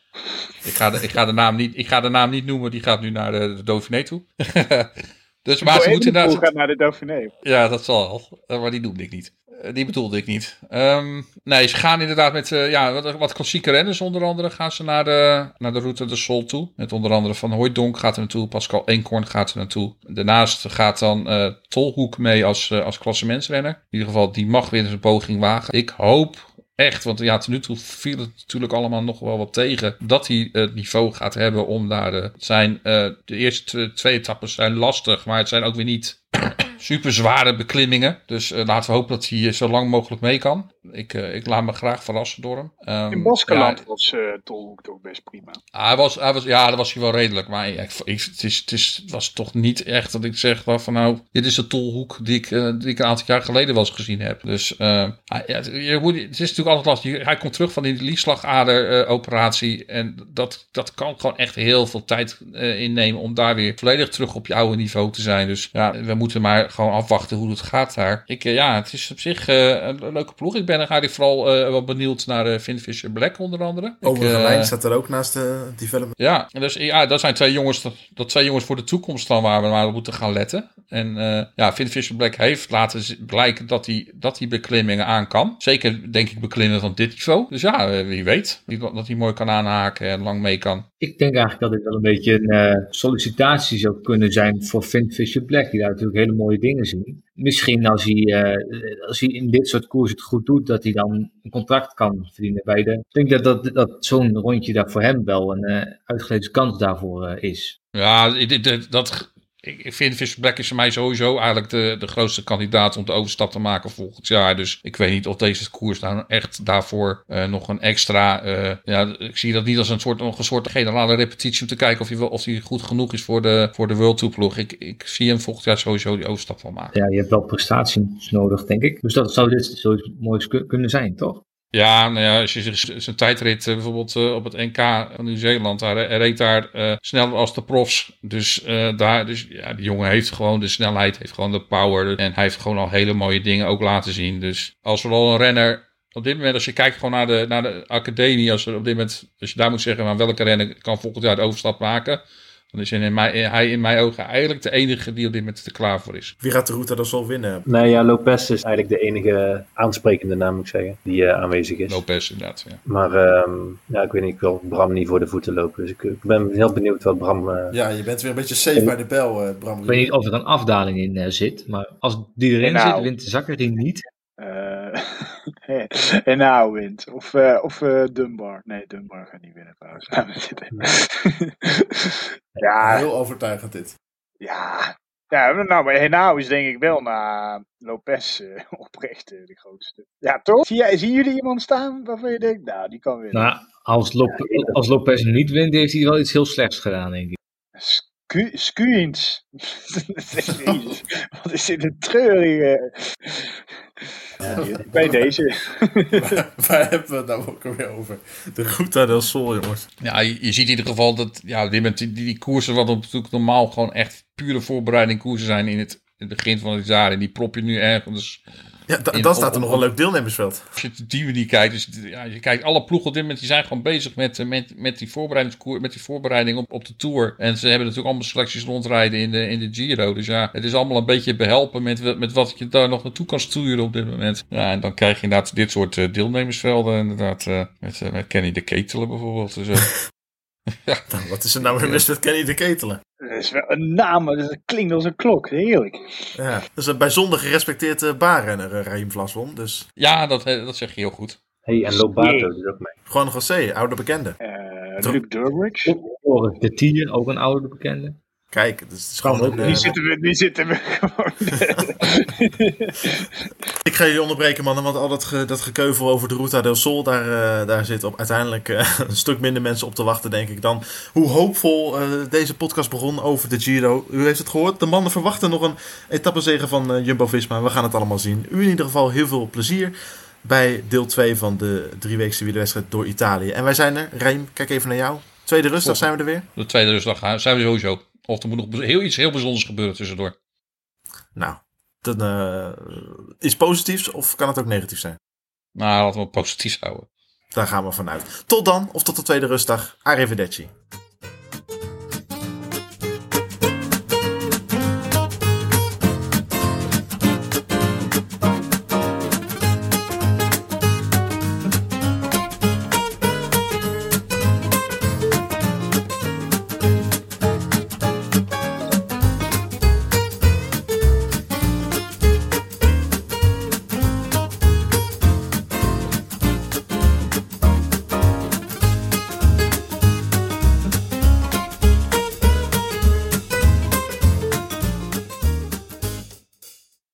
Ik ga, de, ik, ga de naam niet, ik ga de naam niet noemen, die gaat nu naar de, de Dauphiné toe. [laughs] dus, maar ze moeten naar, gaat naar de Dauphiné. Ja, dat zal wel. Maar die noemde ik niet. Die bedoelde ik niet. Um, nee, ze gaan inderdaad met uh, ja, wat, wat, klassieke renners onder andere gaan ze naar de, naar de route de Sol toe. Met onder andere Van Hooijdonk gaat er naartoe. Pascal Eenkorn gaat er naartoe. Daarnaast gaat dan uh, Tolhoek mee als, uh, als klassementsrenner. In ieder geval, die mag weer eens een poging wagen. Ik hoop echt, want ja, tot nu toe viel het natuurlijk allemaal nog wel wat tegen. Dat hij het niveau gaat hebben om daar de, zijn. Uh, de eerste twee etappes zijn lastig, maar het zijn ook weer niet super zware beklimmingen. Dus uh, laten we hopen dat hij zo lang mogelijk mee kan. Ik, uh, ik laat me graag verrassen door hem. Um, In Baskeland ja, was uh, Tolhoek toch best prima. Hij was, hij was, ja, dat was hij wel redelijk. Maar ik, ik, het, is, het, is, het was toch niet echt dat ik zeg van nou, dit is de Tolhoek die ik, die ik een aantal jaar geleden wel eens gezien heb. Dus ja, je moet, het is natuurlijk altijd lastig. Hij komt terug van die liefslagader operatie. En dat, dat kan gewoon echt heel veel tijd innemen om daar weer volledig terug op je oude niveau te zijn. Dus ja, we moeten maar gewoon afwachten hoe het gaat daar. Ik, ja, het is op zich een leuke ploeg. Ik ben eigenlijk vooral uh, wel benieuwd naar uh, Finn Fisher Black onder andere. Lijn staat er ook naast de development. Ja, dus, ja, dat zijn twee jongens, dat, twee jongens voor de toekomst dan waar we maar moeten gaan letten. En ja, Finn Fisher Black heeft laten blijken dat hij, dat hij beklimmingen aan kan. Zeker denk ik beklimmen van dit niveau. Dus ja, wie weet dat hij mooi kan aanhaken en lang mee kan. Ik denk eigenlijk dat dit wel een beetje een sollicitatie zou kunnen zijn voor Finn Fisher Black. Die daar natuurlijk hele mooie dingen zien. Misschien als hij, uh, als hij in dit soort koers het goed doet, dat hij dan een contract kan verdienen bij de. Ik denk dat, dat, dat zo'n rondje daar voor hem wel een uh, uitgelezen kans daarvoor is. Ja, dat, ik vind Fisher Black is voor mij sowieso eigenlijk de, de grootste kandidaat om de overstap te maken volgend jaar. Dus ik weet niet of deze koers nou echt daarvoor uh, nog een extra. Uh, ja, ik zie dat niet als een soort, nog een soort generale repetitie om te kijken of hij, of hij goed genoeg is voor de, voor de World Tour ploeg. Ik, ik zie hem volgend jaar sowieso die overstap van maken. Ja, je hebt wel prestaties nodig, denk ik. Dus dat zou dit zoiets moois kunnen zijn, toch? Ja, nou ja, als je zijn tijdrit uh, bijvoorbeeld uh, op het NK van Nieuw-Zeeland, hij reed daar sneller als de profs. Dus daar, dus ja, die jongen heeft gewoon de snelheid, heeft gewoon de power. En hij heeft gewoon al hele mooie dingen ook laten zien. Dus als vooral een renner op dit moment, als je kijkt gewoon naar de, naar de academie, als, er op dit moment, als je daar moet zeggen, van welke renner kan volgend jaar de overstap maken, dan is in mijn, hij in mijn ogen eigenlijk de enige die op dit moment er klaar voor is. Wie gaat de route dan zal winnen? Nee, ja, Lopez is eigenlijk de enige aansprekende naam, moet ik zeggen, die uh, aanwezig is. Lopez, inderdaad. Ja. Maar um, ja, ik weet niet, ik wil Bram niet voor de voeten lopen. Dus ik, ik ben heel benieuwd wat Bram... Uh, ja, je bent weer een beetje safe bij de bel, uh, Bram. Ik weet niet of er een afdaling in zit, maar als die erin nou. zit, wint Zakkerin niet. [laughs] [laughs] en nou wint. Of, uh, of uh, Dunbar. Nee, Dunbar gaat niet winnen trouwens. [laughs] [laughs] ja. Heel overtuigend dit. Ja. Ja, nou, maar Henao is denk ik wel na Lopez uh, oprecht de grootste. Ja, toch? Zie, zien jullie iemand staan waarvan je denkt, nou, die kan winnen? Nou, als, Lop ja, als Lopez niet wint, heeft hij wel iets heel slechts gedaan, denk ik. Skuins. Wat is dit een treurige... Ja, [laughs] bij deze. waar, [laughs] waar, hebben we het nou ook alweer over? De Ruta del Sol, jongens. Ja, je, je ziet in ieder geval dat ja, die, die, die koersen, wat natuurlijk normaal gewoon echt pure voorbereiding koersen zijn in het, in het begin van het jaar. En die prop je nu ergens ja, dan staat er nog een leuk deelnemersveld. Als je op die manier kijkt, dus ja, je kijkt, alle ploegen op dit moment, die zijn gewoon bezig met, met, met die voorbereidingskoer, met die voorbereiding op, op de Tour. En ze hebben natuurlijk allemaal selecties rondrijden in de, in de Giro. Dus ja, het is allemaal een beetje behelpen met, met wat je daar nog naartoe kan sturen op dit moment. Ja, en dan krijg je inderdaad dit soort uh, deelnemersvelden, inderdaad, uh, met, met Kenny de Ketelen bijvoorbeeld. Dus, [laughs] ja. Nou, wat is er nou weer mis met Kenny de Ketelen? Dat is wel een naam, dat klinkt als een klok. Heerlijk. Ja, dat is een bijzonder gerespecteerde baarrenner, uh, Raheem Vlaswon. Dus... Ja, dat, dat zeg je heel goed. hey, en Lobato doet ook mee. Gewoon José, oude bekende. Uh, Luke Durbridge. De Tier, ook een oude bekende. Kijk, het is Kan gewoon ook, een, Nu eh, zitten we, nu zitten we gewoon. [laughs] Ik ga jullie onderbreken, mannen, want al dat, ge, dat gekeuvel over de Ruta del Sol, daar, eh, daar zit op uiteindelijk eh, [laughs] een stuk minder mensen op te wachten, denk ik, dan hoe hoopvol eh, deze podcast begon over de Giro. U heeft het gehoord, de mannen verwachten nog een etappezege van Jumbo-Visma. We gaan het allemaal zien. U in ieder geval heel veel plezier bij deel 2 van de drieweekse wielerwedstrijd door Italië. En wij zijn er. Reem, kijk even naar jou. Tweede rustdag zijn we er weer. De tweede rustdag gaan- zijn we sowieso. Of er moet nog heel, iets heel bijzonders gebeuren tussendoor. Nou, dat eh, is positiefs of kan het ook negatief zijn? Nou, laten we het positief houden. Daar gaan we vanuit. Tot dan, of tot de tweede rustdag. Arrivederci.